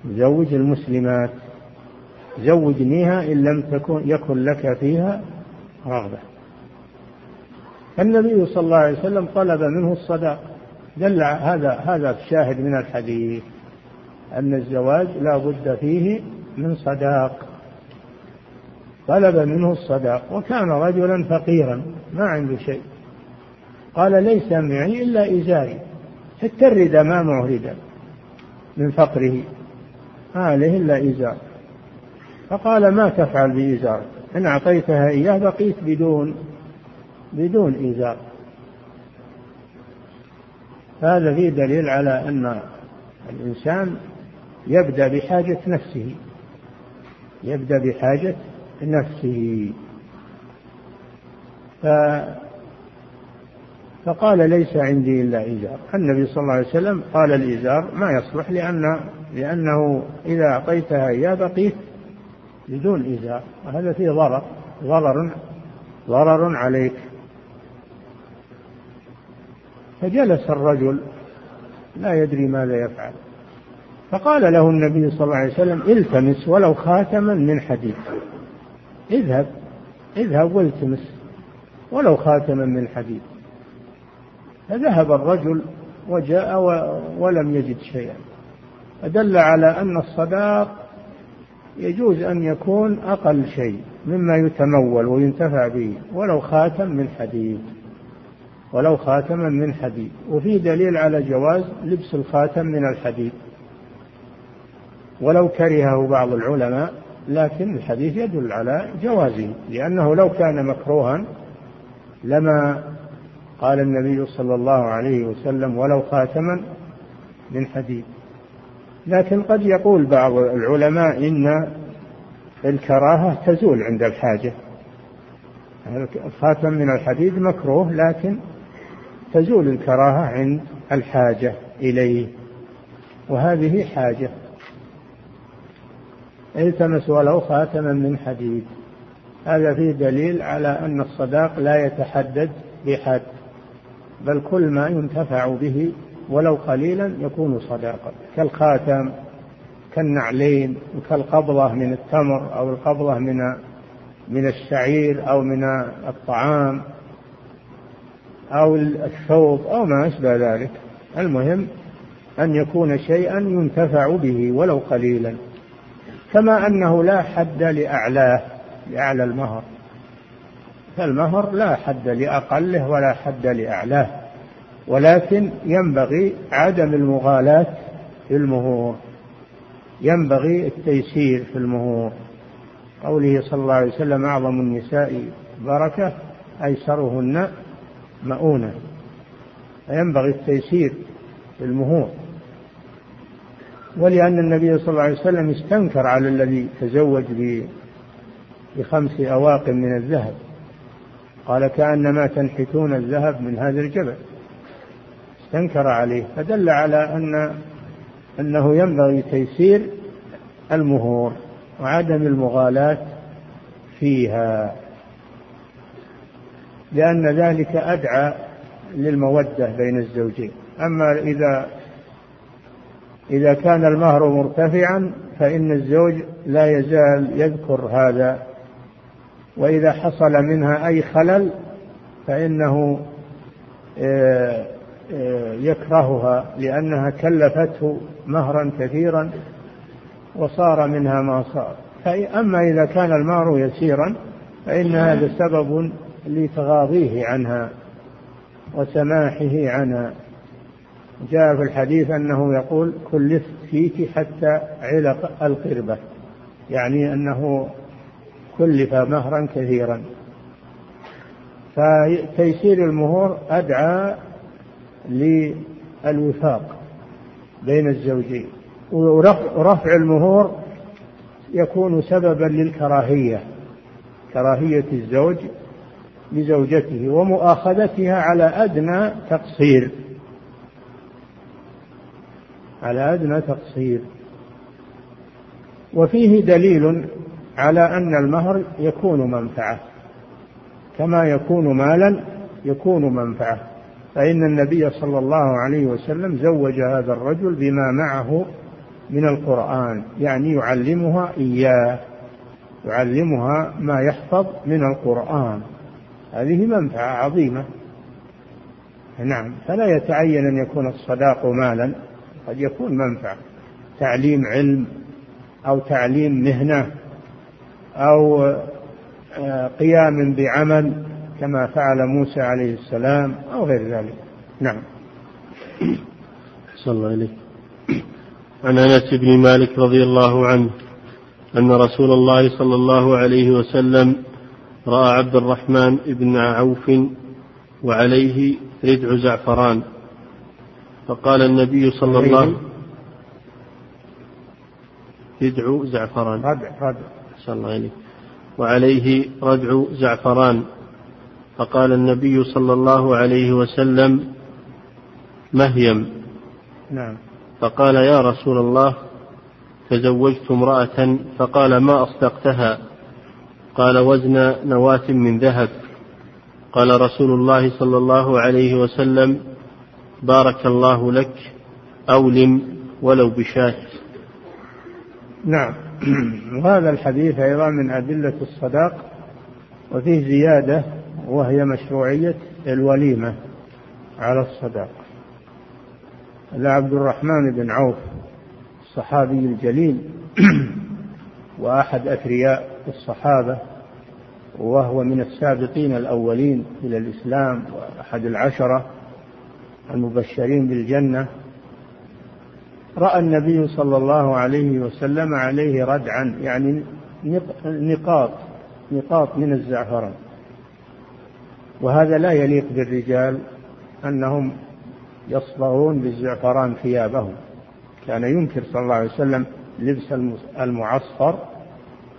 يزوج المسلمات. زوجنيها إن لم تكن يكن لك فيها رغبة. النبي صلى الله عليه وسلم طلب منه الصداق. دل هذا هذا الشاهد من الحديث. أن الزواج لا بد فيه من صداق. طلب منه الصداق. وكان رجلا فقيرا ما عنده شيء. قال ليس معي إلا إزاري. الترد ما مهردا من فقره. ما عليه إلا إزار فقال ما تفعل بإزار إن أعطيتها إياه بقيت بدون بدون إزار هذا فيه دليل على أن الإنسان يبدأ بحاجة نفسه. يبدأ بحاجة نفسه. ف فقال ليس عندي إلا إزار النبي صلى الله عليه وسلم قال الإزار ما يصلح لأن لأنه إذا أعطيتها إياه بقيت بدون إزار وهذا فيه ضرر ضرر ضرر عليك. فجلس الرجل لا يدري ماذا يفعل. فقال له النبي صلى الله عليه وسلم التمس ولو خاتما من حديد. اذهب اذهب والتمس ولو خاتما من حديد. فذهب الرجل وجاء ولم يجد شيئا. فدل على أن الصداق يجوز أن يكون أقل شيء مما يتمول وينتفع به ولو خاتم من حديد. ولو خاتما من حديد. وفي دليل على جواز لبس الخاتم من الحديد. ولو كرهه بعض العلماء لكن الحديث يدل على جوازه لأنه لو كان مكروها لما قال النبي صلى الله عليه وسلم ولو خاتما من حديد. لكن قد يقول بعض العلماء إن الكراهة تزول عند الحاجة. الخاتم من الحديد مكروه لكن تزول الكراهة عند الحاجة إليه وهذه حاجة. التمس ولو خاتما من حديد. هذا فيه دليل على أن الصداق لا يتحدد بحد بل كل ما ينتفع به ولو قليلا يكون صداقة كالخاتم كالنعلين وكالقبضة من التمر أو القبضة من من الشعير أو من الطعام أو الثوب أو ما أشبه ذلك. المهم أن يكون شيئا ينتفع به ولو قليلا. كما أنه لا حد لأعلاه لأعلى المهر. فالمهر لا حد لأقله ولا حد لأعلاه. ولكن ينبغي عدم المغالاة في المهور. ينبغي التيسير في المهور. قوله صلى الله عليه وسلم أعظم النساء بركة أيسرهن مؤونة. فينبغي التيسير في المهور. ولأن النبي صلى الله عليه وسلم استنكر على الذي تزوج بخمس أواق من الذهب. قال كأنما تنحتون الذهب من هذا الجبل. استنكر عليه فدل على أن أنه ينبغي تيسير المهور وعدم المغالاة فيها. لأن ذلك أدعى للمودة بين الزوجين. أما إذا إذا كان المهر مرتفعا فإن الزوج لا يزال يذكر هذا. وإذا حصل منها أي خلل فإنه آه، يكرهها لأنها كلفته مهرا كثيرا وصار منها ما صار. أما إذا كان المهر يسيرا فإن هذا سبب لتغاضيه عنها وسماحه عنها. جاء في الحديث أنه يقول كلفت فيك حتى علق القربة يعني أنه كلف مهرا كثيرا. فتيسير المهور أدعى للوفاق بين الزوجين. ورفع المهور يكون سببا للكراهية كراهية الزوج لزوجته ومؤاخذتها على أدنى تقصير على أدنى تقصير. وفيه دليل على أن المهر يكون منفعة كما يكون مالا يكون منفعة. فإن النبي صلى الله عليه وسلم زوج هذا الرجل بما معه من القرآن يعني يعلمها إياه يعلمها ما يحفظ من القرآن. هذه منفعة عظيمة. نعم فلا يتعين أن يكون الصداق مالا قد يكون منفعة. تعليم علم أو تعليم مهنة أو آه، قيام بعمل كما فعل موسى عليه السلام أو غير ذلك. نعم. صلى الله عليه عن أنس بن مالك رضي الله عنه أن رسول الله صلى الله عليه وسلم رأى عبد الرحمن بن عوف وعليه ردع زعفران. فقال النبي صلى الله ردع زعفران. ردع ردع صلى الله عليه وعليه ردع زعفران. فقال النبي صلى الله عليه وسلم مهيم. نعم. فقال يا رسول الله تزوجت امرأة فقال ما أصدقتها؟ قال وزن نواة من ذهب. قال رسول الله صلى الله عليه وسلم بارك الله لك أولم ولو بشاة نعم. وهذا الحديث أيضا من أدلة الصداق وفيه زيادة وهي مشروعية الوليمة على الصداق عبد الرحمن بن عوف الصحابي الجليل وأحد أثرياء الصحابة وهو من السابقين الأولين إلى الإسلام وأحد العشرة المبشرين بالجنة. رأى النبي صلى الله عليه وسلم عليه ردعا يعني نقاط نقاط من الزعفران. وهذا لا يليق بالرجال أنهم يصبغون بالزعفران ثيابهم. كان ينكر صلى الله عليه وسلم لبس المعصفر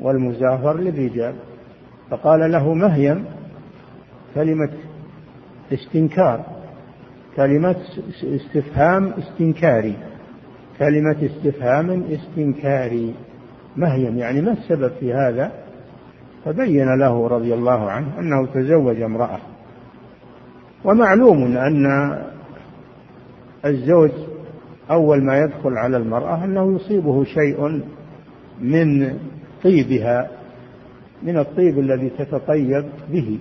والمزافر للرجال. فقال له مهيم كلمة استنكار كلمة استفهام استنكاري كلمة استفهام استنكاري. مهيم يعني ما السبب في هذا؟ فبين له رضي الله عنه أنه تزوج امرأة. ومعلوم أن الزوج أول ما يدخل على المرأة أنه يصيبه شيء من طيبها من الطيب الذي تتطيب به.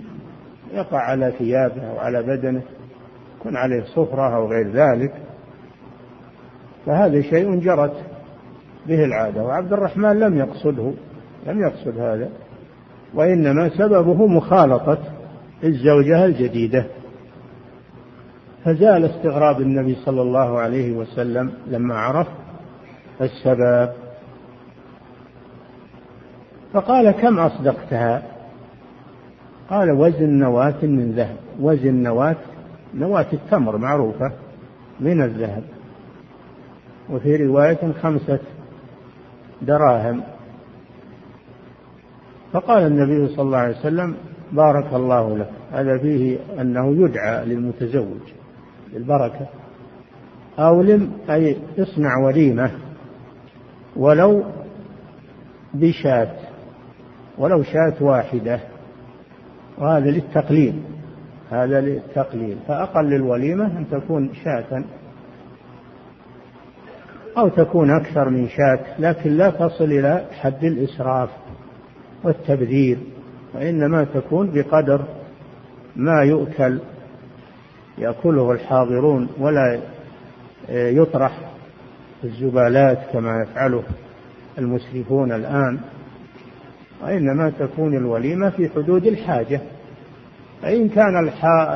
يقع على ثيابه أو على بدنه يكون عليه صفرة أو غير ذلك. فهذا شيء جرت به العادة وعبد الرحمن لم يقصده لم يقصد هذا. وإنما سببه مخالطة الزوجة الجديدة. فزال استغراب النبي صلى الله عليه وسلم لما عرف السبب. فقال كم أصدقتها؟ قال وزن نواة من ذهب. وزن نواة نواة التمر معروفة من الذهب. وفي رواية خمسة دراهم. فقال النبي صلى الله عليه وسلم بارك الله لك هذا فيه أنه يدعى للمتزوج بالبركة. أولم أي اصنع وليمة ولو بشاة ولو شاة واحدة. وهذا للتقليل هذا للتقليل. فأقل الوليمة أن تكون شاة. أو تكون أكثر من شاة لكن لا تصل إلى حد الإسراف. والتبذير وإنما تكون بقدر ما يؤكل يأكله الحاضرون ولا يطرح الزبالات كما يفعله المسرفون الآن. وإنما تكون الوليمة في حدود الحاجة. فإن كان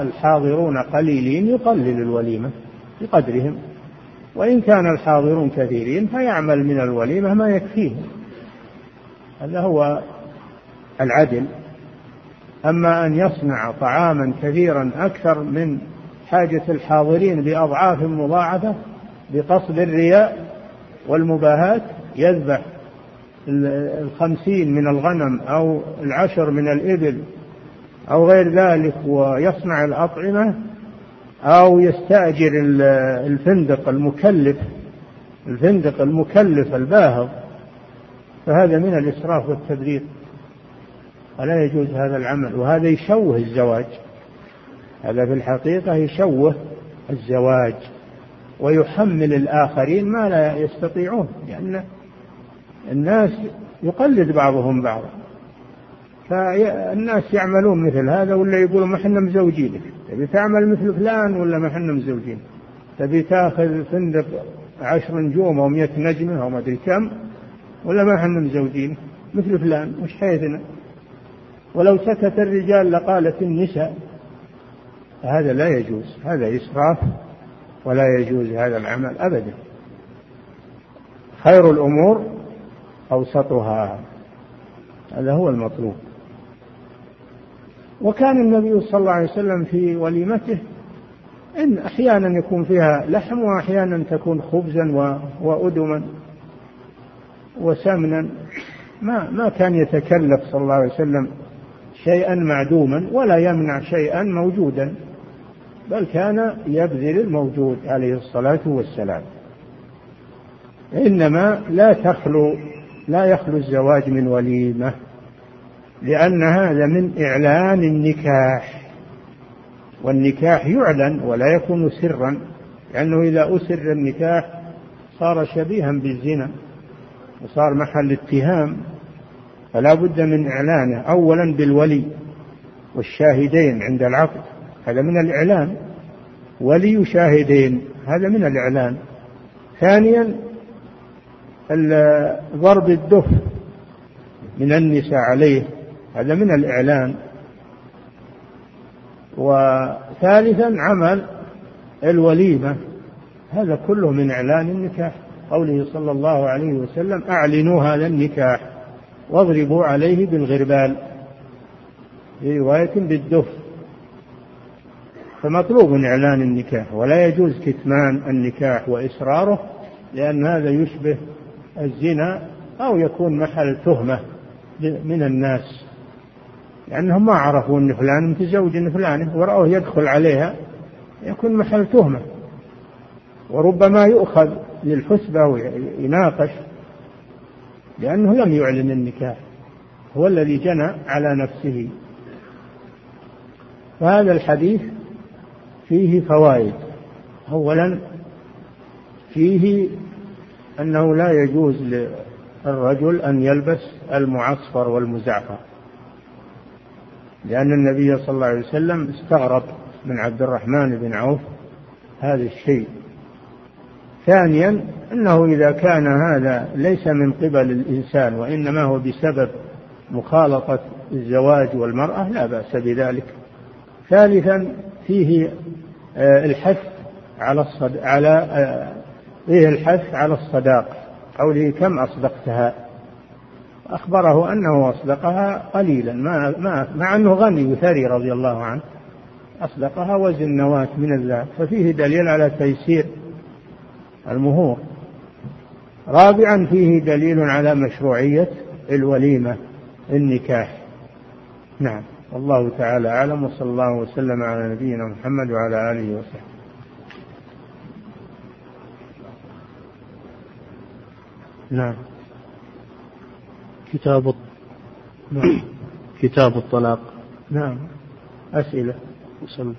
الحاضرون قليلين يقلل الوليمة بقدرهم. وإن كان الحاضرون كثيرين فيعمل من الوليمة ما يكفيهم هذا هو العدل أما أن يصنع طعاما كثيرا أكثر من حاجة الحاضرين بأضعاف مضاعفة بقصد الرياء والمباهاة يذبح الخمسين من الغنم أو العشر من الإبل أو غير ذلك ويصنع الأطعمة أو يستأجر الفندق المكلف الفندق المكلف الباهظ فهذا من الإسراف والتبذير ولا يجوز هذا العمل. وهذا يشوه الزواج. هذا في الحقيقة يشوه الزواج ويحمل الآخرين ما لا يستطيعون لأن الناس يقلد بعضهم بعضا فالناس يعملون مثل هذا ولا يقولوا ما إحنا مزوجينك تبي تعمل مثل فلان ولا ما إحنا مزوجين؟ تبي تأخذ فندق عشر نجوم أو مئة نجمة أو ما أدري كم ولا ما إحنا مزوجين؟ مثل فلان وش حيثنا ولو سكت الرجال لقالت النساء هذا لا يجوز هذا إسراف ولا يجوز هذا العمل أبدا. خير الأمور أوسطها هذا هو المطلوب. وكان النبي صلى الله عليه وسلم في وليمته إن أحيانا يكون فيها لحم وأحيانا تكون خبزا وأدما وسمنا. ما ما كان يتكلف صلى الله عليه وسلم شيئا معدوما ولا يمنع شيئا موجودا بل كان يبذل الموجود عليه الصلاة والسلام. إنما لا تخلو لا يخلو الزواج من وليمة لأن هذا من إعلان النكاح. والنكاح يعلن ولا يكون سرا لأنه إذا أسر النكاح صار شبيها بالزنا وصار محل اتهام. فلا بد من إعلانه أولا بالولي والشاهدين عند العقد. هذا من الإعلان. ولي شاهدين هذا من الإعلان. ثانيا ضرب الدف من النساء عليه هذا من الإعلان. وثالثا عمل الوليمة. هذا كله من إعلان النكاح. قوله صلى الله عليه وسلم أعلنوا هذا النكاح. واضربوا عليه بالغربال في رواية بالدف. فمطلوب إعلان النكاح ولا يجوز كتمان النكاح وإسراره لأن هذا يشبه الزنا أو يكون محل تهمة من الناس. لأنهم ما عرفوا أن فلان متزوج فلانة ورأوه يدخل عليها يكون محل تهمة. وربما يؤخذ للحسبة ويناقش لأنه لم يعلن النكاح هو الذي جنى على نفسه. فهذا الحديث فيه فوائد. أولا فيه أنه لا يجوز للرجل أن يلبس المعصفر والمزعفر لأن النبي صلى الله عليه وسلم استغرب من عبد الرحمن بن عوف هذا الشيء. ثانيا أنه إذا كان هذا ليس من قبل الإنسان وإنما هو بسبب مخالطة الزواج والمرأة لا بأس بذلك. ثالثا فيه آه، الحث على الصد... على آه، فيه الحث على الصداق قوله كم أصدقتها؟ أخبره أنه أصدقها قليلا ما ما مع أنه غني وثري رضي الله عنه أصدقها وزن نواة من الذهب. ففيه دليل على تيسير المهور. رابعا فيه دليل على مشروعية الوليمة النكاح. نعم. والله تعالى أعلم وصلى الله وسلم على نبينا محمد وعلى آله وصحبه. نعم. كتاب نعم. كتاب الطلاق. نعم. أسئلة. أحسن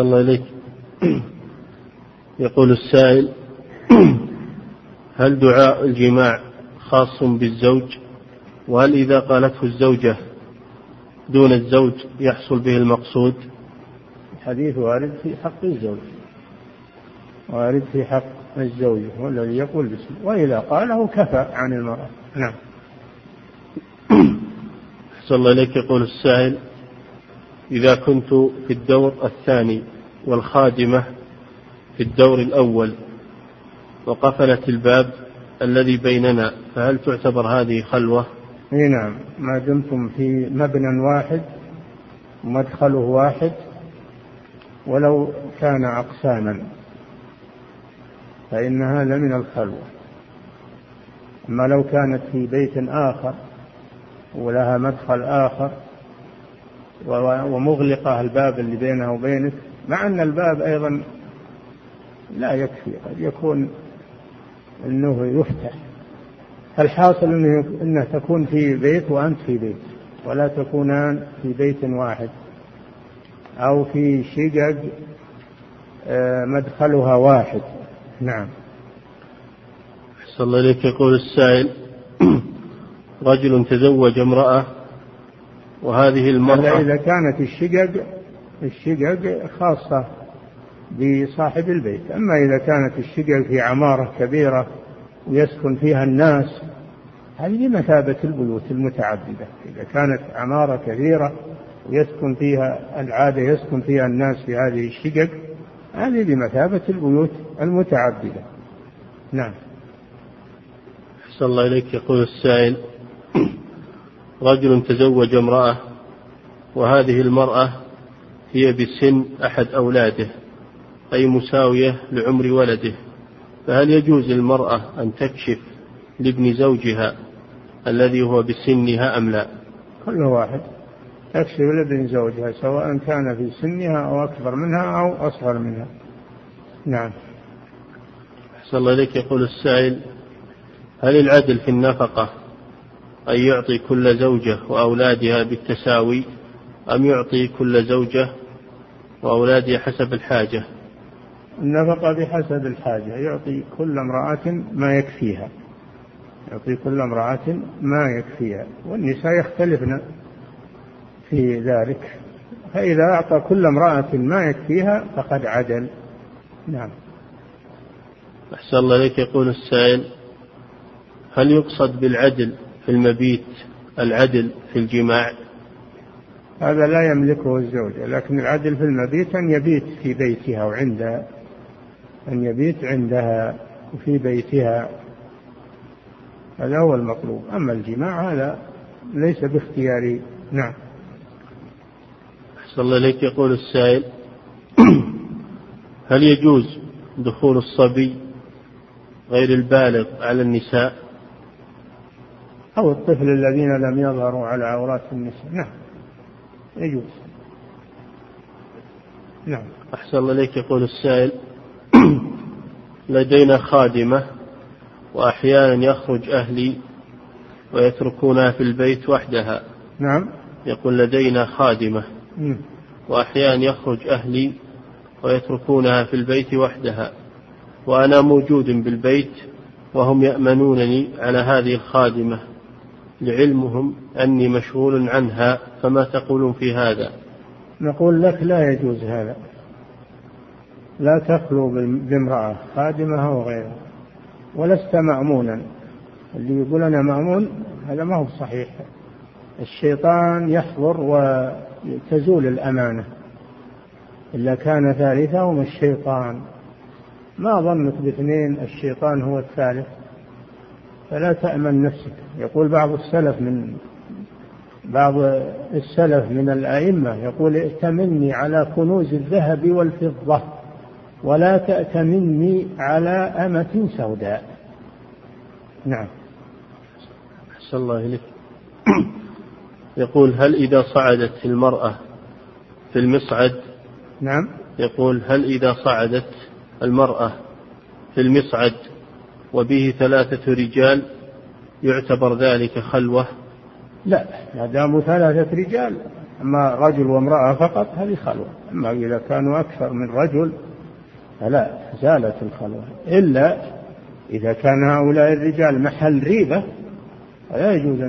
الله إليك. يقول السائل هل دعاء الجماع خاص بالزوج؟ وهل إذا قالته الزوجة دون الزوج يحصل به المقصود؟ الحديث وارد في حق الزوج. وارد في حق الزوج هو الذي يقول باسمه. وإذا قاله كفى عن المرأة. نعم. أحسن الله إليك. يقول السائل إذا كنت في الدور الثاني والخادمة في الدور الأول وقفلت الباب الذي بيننا فهل تعتبر هذه خلوة؟ إي نعم ما دمتم في مبنى واحد ومدخله واحد ولو كان أقساما فإن هذا من الخلوة أما لو كانت في بيت آخر ولها مدخل آخر ومغلقة الباب اللي بينها وبينك مع أن الباب أيضا لا يكفي قد يكون أنه يفتح. الحاصل أنه, أنه تكون في بيت وأنت في بيت ولا تكونان في بيت واحد أو في شقق آه، مدخلها واحد. نعم. أحسن الله إليك. يقول السائل رجل تزوج امرأة وهذه المرأة إذا كانت الشقق الشقق خاصة بصاحب البيت. أما إذا كانت الشقق في عمارة كبيرة ويسكن فيها الناس هذه بمثابة البيوت المتعددة. إذا كانت عمارة كبيرة ويسكن فيها العادة يسكن فيها الناس في هذه الشقق هذه بمثابة البيوت المتعبدة نعم. أحسن الله إليك. يقول السائل رجل تزوج امرأة وهذه المرأة هي بسن أحد أولاده أي مساوية لعمر ولده. فهل يجوز للمرأة أن تكشف لابن زوجها الذي هو بسنها أم لا؟ كل واحد. تكشف لابن زوجها سواء كان في سنها أو أكبر منها أو أصغر منها. نعم. أحسن الله إليك. يقول السائل هل العدل في النفقة أن يعطي كل زوجة وأولادها بالتساوي؟ أم يعطي كل زوجة وأولادها حسب الحاجة؟ النفقة بحسب الحاجة يعطي كل امرأة ما يكفيها. يعطي كل امرأة ما يكفيها. والنساء يختلفن في ذلك. فإذا أعطى كل امرأة ما يكفيها فقد عدل. نعم. أحسن الله إليك. يقول السائل هل يقصد بالعدل في المبيت العدل في الجماع؟ هذا لا يملكه الزوجة لكن العدل في المبيت أن يبيت في بيتها وعندها أن يبيت عندها وفي بيتها. هذا هو المطلوب. أما الجماع هذا ليس باختياري نعم. أحسن الله إليك. يقول السائل هل يجوز دخول الصبي غير البالغ على النساء؟ أو الطفل الذين لم يظهروا على عورات النساء نعم. يجوز نعم. أحسن الله إليك يقول السائل. لدينا خادمة وأحيانا يخرج أهلي ويتركونها في البيت وحدها. نعم. يقول لدينا خادمة وأحيانا يخرج أهلي ويتركونها في البيت وحدها. وأنا موجود بالبيت وهم يأمنونني على هذه الخادمة. لعلمهم أني مشغول عنها فما تقولون في هذا؟ نقول لك لا يجوز هذا. لا تخلو بامرأة خادمة أو غيرها ولست مأمونا. اللي يقول أنا مأمون هذا ما هو صحيح. الشيطان يحضر وتزول الأمانة. إلا كان ثالثهم الشيطان؟ ما ظنك باثنين الشيطان هو الثالث. فلا تأمن نفسك. يقول بعض السلف من بعض السلف من الأئمة يقول ائتمني على كنوز الذهب والفضة ولا تأتمني على أمة سوداء. نعم. أحسن الله إليك. يقول هل إذا صعدت المرأة في المصعد؟ نعم. يقول هل إذا صعدت المرأة في المصعد؟ وبه ثلاثة رجال يعتبر ذلك خلوة. لا ما داموا ثلاثة رجال أما رجل وامرأة فقط هذه خلوة. أما إذا كانوا أكثر من رجل فلا زالت الخلوة. إلا إذا كان هؤلاء الرجال محل ريبة فلا يجوز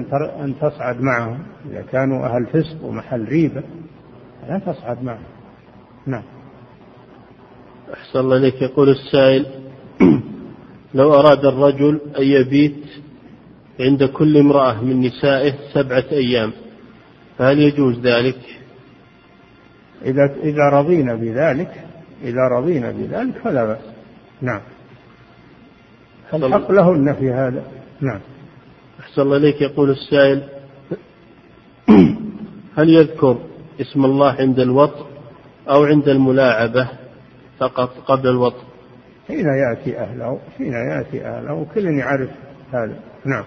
أن تصعد معهم. إذا كانوا أهل فسق ومحل ريبة لا تصعد معهم. نعم. أحسن الله إليك. يقول السائل لو أراد الرجل أن يبيت عند كل امرأة من نسائه سبعة أيام فهل يجوز ذلك؟ إذا إذا رضينا بذلك إذا رضينا بذلك فلا بأس. نعم. الحق لهن في هذا. نعم. أحسن الله إليك يقول السائل. هل يذكر اسم الله عند الوطء أو عند الملاعبة فقط قبل الوطء؟ حين يأتي أهله حين يأتي أهله وكل يعرف هذا. نعم.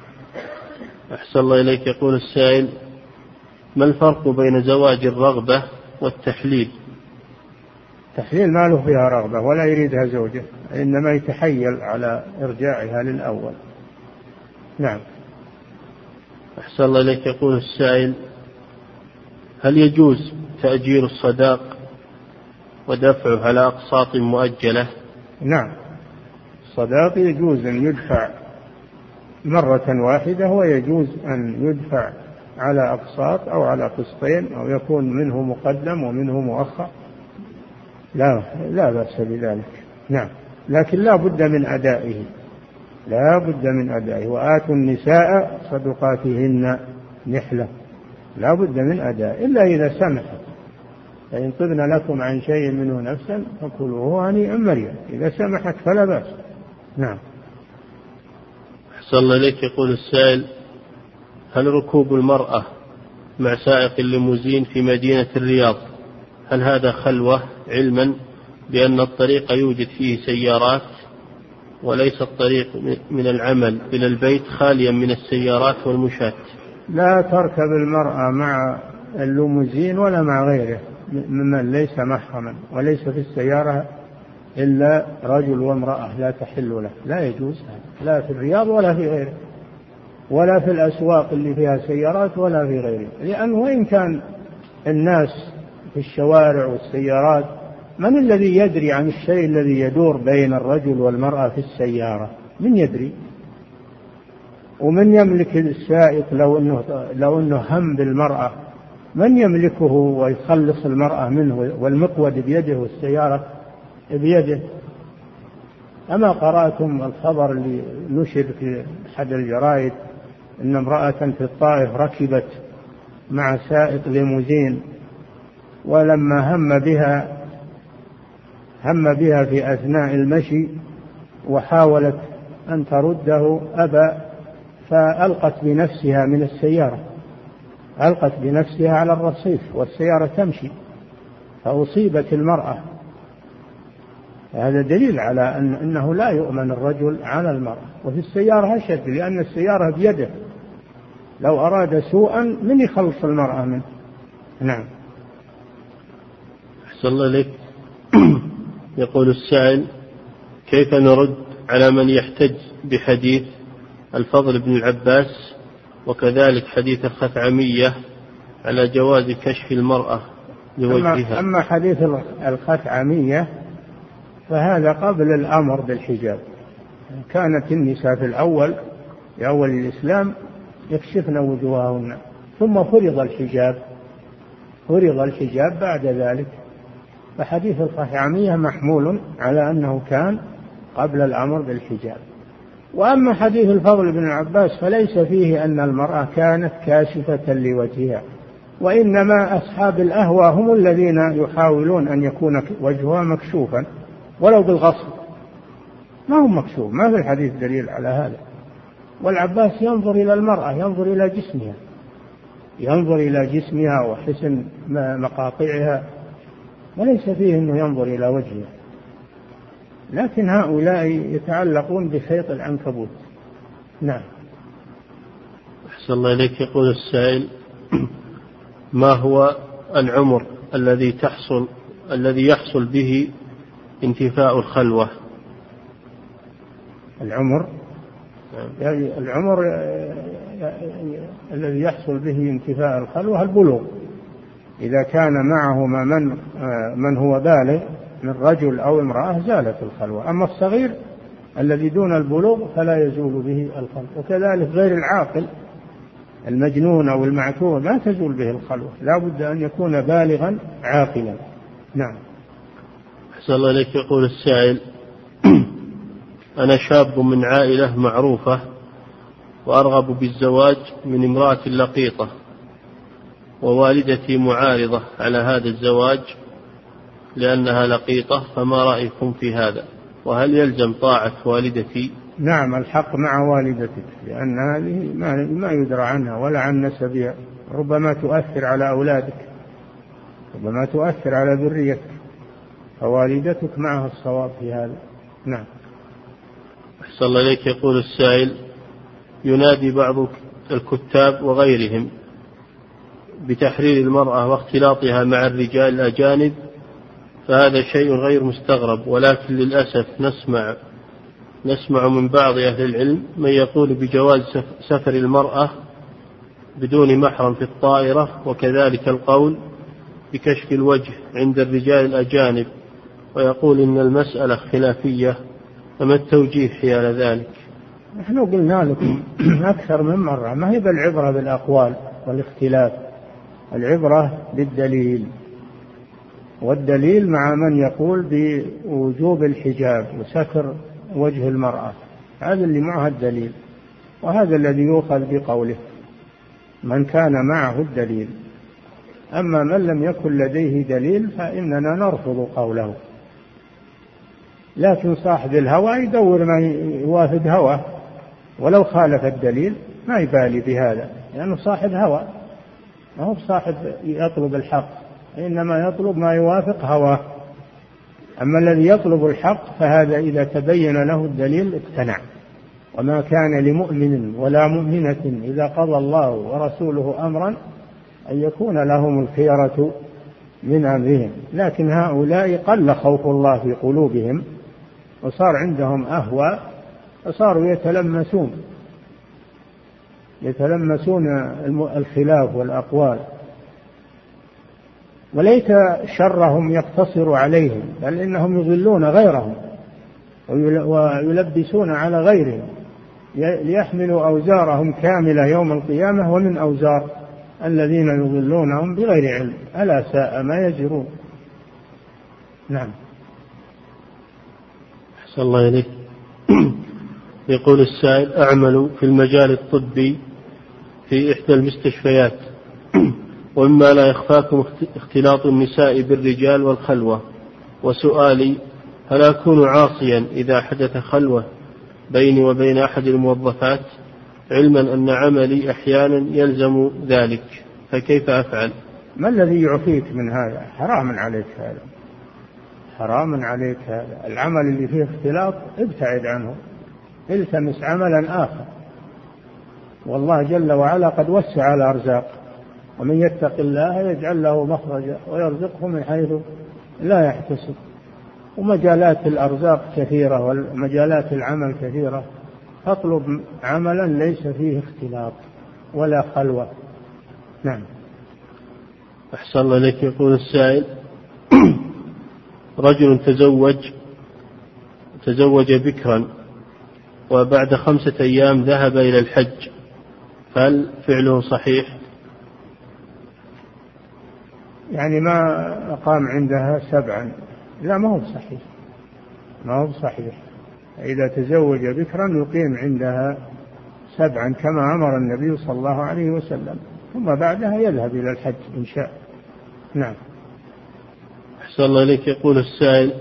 أحسن الله إليك. يقول السائل ما الفرق بين زواج الرغبة والتحليل؟ التحليل ما له فيها رغبة ولا يريدها زوجة إنما يتحيل على إرجاعها للأول. نعم. أحسن الله إليك. يقول السائل هل يجوز تأجير الصداق ودفعه على أقساط مؤجلة؟ نعم. الصداق يجوز أن يدفع مرة واحدة ويجوز أن يدفع على أقساط أو على قسطين أو يكون منه مقدم ومنه مؤخر. لا لا بأس بذلك. نعم. لكن لا بد من أدائه. لا بد من أدائه. وآتوا النساء صدقاتهن نحلة. لا بد من أداء. إلا إذا سمحت. فإن طبن لكم عن شيء منه نفسا فكلوه هنيئا مريا إذا سمحت فلا بأس. نعم. أحسن الله إليك. يقول السائل هل ركوب المرأة مع سائق الليموزين في مدينة الرياض هل هذا خلوة علما بأن الطريق يوجد فيه سيارات وليس الطريق من العمل إلى البيت خاليا من السيارات والمشاة لا تركب المرأة مع الليموزين ولا مع غيره. ممن ليس محرما وليس في السيارة إلا رجل وامرأة لا تحل له. لا يجوز لا في الرياض ولا في غيره ولا في الأسواق اللي فيها سيارات ولا في غيره. لأنه وإن كان الناس في الشوارع والسيارات من الذي يدري عن الشيء الذي يدور بين الرجل والمرأة في السيارة؟ من يدري. ومن يملك السائق لو انه لو إنه هم بالمرأة من يملكه ويخلص المرأة منه والمقود بيده والسيارة بيده؟ أما قرأتم الخبر اللي نشر في أحد الجرائد أن امرأة في الطائف ركبت مع سائق ليموزين ولما هم بها هم بها في أثناء المشي وحاولت أن ترده أبى فألقت بنفسها من السيارة. ألقت بنفسها على الرصيف والسيارة تمشي فأصيبت المرأة. هذا دليل على أن أنه لا يؤمن الرجل على المرأة وفي السيارة أشد لأن السيارة بيده. لو أراد سوءا من يخلص المرأة منه؟ نعم. أحسن الله إليك. يقول السائل كيف نرد على من يحتج بحديث الفضل بن العباس وكذلك حديث الخثعمية على جواز كشف المرأة لوجهها. أما حديث الخثعمية فهذا قبل الأمر بالحجاب. كانت النساء في الأول في أول الإسلام يكشفن وجوههن ثم فرض الحجاب. فرض الحجاب بعد ذلك. فحديث الخثعمية محمول على أنه كان قبل الأمر بالحجاب. وأما حديث الفضل بن عباس فليس فيه أن المرأة كانت كاشفة لوجهها وإنما أصحاب الأهوى هم الذين يحاولون أن يكون وجهها مكشوفا ولو بالغصب. ما هو مكشوف ما في الحديث دليل على هذا. والعباس ينظر إلى المرأة ينظر إلى جسمها ينظر إلى جسمها وحسن مقاطعها وليس فيه أنه ينظر إلى وجهها. لكن هؤلاء يتعلقون بخيط العنكبوت. نعم. أحسن الله إليك. يقول السائل ما هو العمر الذي تحصل الذي يحصل به انتفاء الخلوة؟ العمر؟ نعم. يعني العمر الذي يحصل به انتفاء الخلوة البلوغ. إذا كان معه من من هو بالغ من رجل أو امرأة زالت الخلوة. أما الصغير الذي دون البلوغ فلا يزول به الخلوة. وكذلك غير العاقل المجنون أو المعتوه لا تزول به الخلوة. لا بد أن يكون بالغا عاقلا. نعم. أحسن الله إليك. يقول السائل أنا شاب من عائلة معروفة وأرغب بالزواج من امرأة لقيطة ووالدتي معارضة على هذا الزواج لأنها لقيطة فما رأيكم في هذا؟ وهل يلزم طاعة والدتي؟ نعم الحق مع والدتك لأن هذه ما يدرى عنها ولا عن نسبها. ربما تؤثر على أولادك ربما تؤثر على ذريتك فوالدتك معها الصواب في هذا. نعم. أحسن الله إليك يقول السائل ينادي بعض الكتاب وغيرهم بتحرير المرأة واختلاطها مع الرجال الأجانب فهذا شيء غير مستغرب ولكن للأسف نسمع نسمع من بعض أهل العلم من يقول بجواز سفر المرأة بدون محرم في الطائرة وكذلك القول بكشف الوجه عند الرجال الأجانب ويقول إن المسألة خلافية فما التوجيه حيال ذلك؟ نحن قلنا لكم أكثر من مرة ما هي بالعبرة بالأقوال والاختلاف؟ العبرة بالدليل. والدليل مع من يقول بوجوب الحجاب وستر وجه المرأة. هذا اللي معها الدليل وهذا الذي يؤخذ بقوله من كان معه الدليل. أما من لم يكن لديه دليل فإننا نرفض قوله. لكن صاحب الهوى يدور ما يوافق هواه ولو خالف الدليل ما يبالي بهذا لأنه صاحب هوى. ما هو صاحب يطلب الحق. إنما يطلب ما يوافق هواه. أما الذي يطلب الحق فهذا إذا تبين له الدليل اقتنع. وما كان لمؤمن ولا مؤمنة إذا قضى الله ورسوله أمرا أن يكون لهم الخيرة من أمرهم. لكن هؤلاء قل خوف الله في قلوبهم وصار عندهم أهوى فصاروا يتلمسون. يتلمسون الخلاف والأقوال. وليس شرهم يقتصر عليهم بل إنهم يضلون غيرهم ويلبسون على غيرهم ليحملوا أوزارهم كاملة يوم القيامة ومن أوزار الذين يضلونهم بغير علم. ألا ساء ما يزرون نعم. أحسن الله إليك. يقول السائل أعمل في المجال الطبي في إحدى المستشفيات. ومما لا يخفاكم اختلاط النساء بالرجال والخلوة. وسؤالي هل أكون عاصيا إذا حدث خلوة بيني وبين أحد الموظفات؟ علما أن عملي أحيانا يلزم ذلك فكيف أفعل؟ ما الذي يعفيك من هذا؟ حرام عليك هذا. حرام عليك هذا. العمل اللي فيه اختلاط ابتعد عنه. التمس عملا آخر. والله جل وعلا قد وسع الأرزاق ومن يتق الله يجعل له مخرجا ويرزقه من حيث لا يحتسب. ومجالات الأرزاق كثيرة ومجالات العمل كثيرة. فاطلب عملا ليس فيه اختلاط ولا خلوة. نعم. أحسن الله إليك. يقول السائل رجل تزوج تزوج بكرا وبعد خمسة أيام ذهب إلى الحج. فهل فعله صحيح؟ يعني ما أقام عندها سبعا. لا ما هو صحيح. ما هو صحيح. إذا تزوج بكرا يقيم عندها سبعا كما أمر النبي صلى الله عليه وسلم. ثم بعدها يذهب إلى الحج إن شاء. نعم. أحسن الله إليك. يقول السائل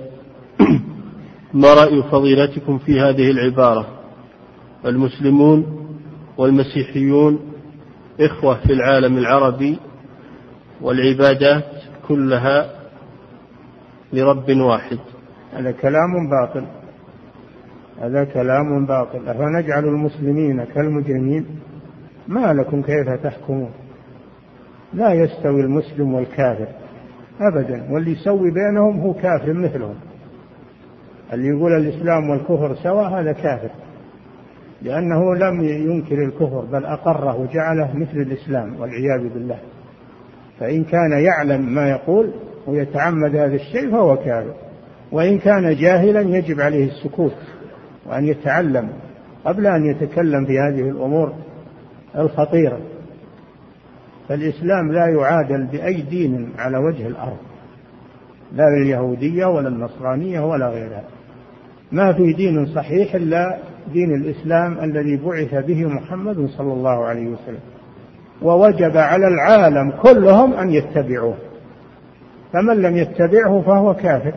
ما رأي فضيلتكم في هذه العبارة؟ المسلمون والمسيحيون إخوة في العالم العربي والعبادات كلها لرب واحد. هذا كلام باطل. هذا كلام باطل. أفنجعل المسلمين كالمجرمين؟ ما لكم كيف تحكمون؟ لا يستوي المسلم والكافر أبدا. واللي يسوي بينهم هو كافر مثلهم. اللي يقول الإسلام والكفر سواء هذا كافر. لأنه لم ينكر الكفر بل أقره وجعله مثل الإسلام والعياذ بالله. فإن كان يعلم ما يقول ويتعمد هذا الشيء فهو كافر وإن كان جاهلا يجب عليه السكوت وأن يتعلم قبل أن يتكلم في هذه الأمور الخطيرة. فالإسلام لا يعادل بأي دين على وجه الأرض لا اليهودية ولا النصرانية ولا غيرها. ما في دين صحيح إلا دين الإسلام الذي بعث به محمد صلى الله عليه وسلم. ووجب على العالم كلهم أن يتبعوه. فمن لم يتبعه فهو كافر.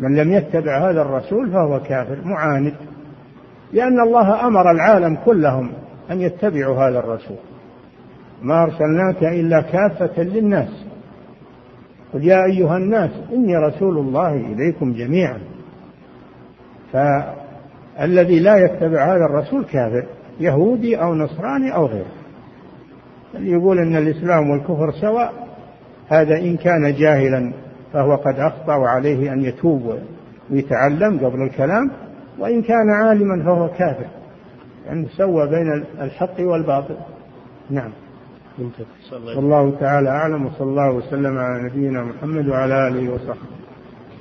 من لم يتبع هذا الرسول فهو كافر معاند. لأن الله أمر العالم كلهم أن يتبعوا هذا الرسول. ما أرسلناك إلا كافة للناس. قل يا أيها الناس إني رسول الله إليكم جميعا. فالذي لا يتبع هذا الرسول كافر. يهودي أو نصراني أو غيره. اللي يقول أن الإسلام والكفر سواء؟ هذا إن كان جاهلا فهو قد أخطأ وعليه أن يتوب ويتعلم قبل الكلام وإن كان عالما فهو كافر. يعني سوى بين الحق والباطل. نعم. والله تعالى أعلم وصلى الله وسلم على نبينا محمد وعلى آله وصحبه.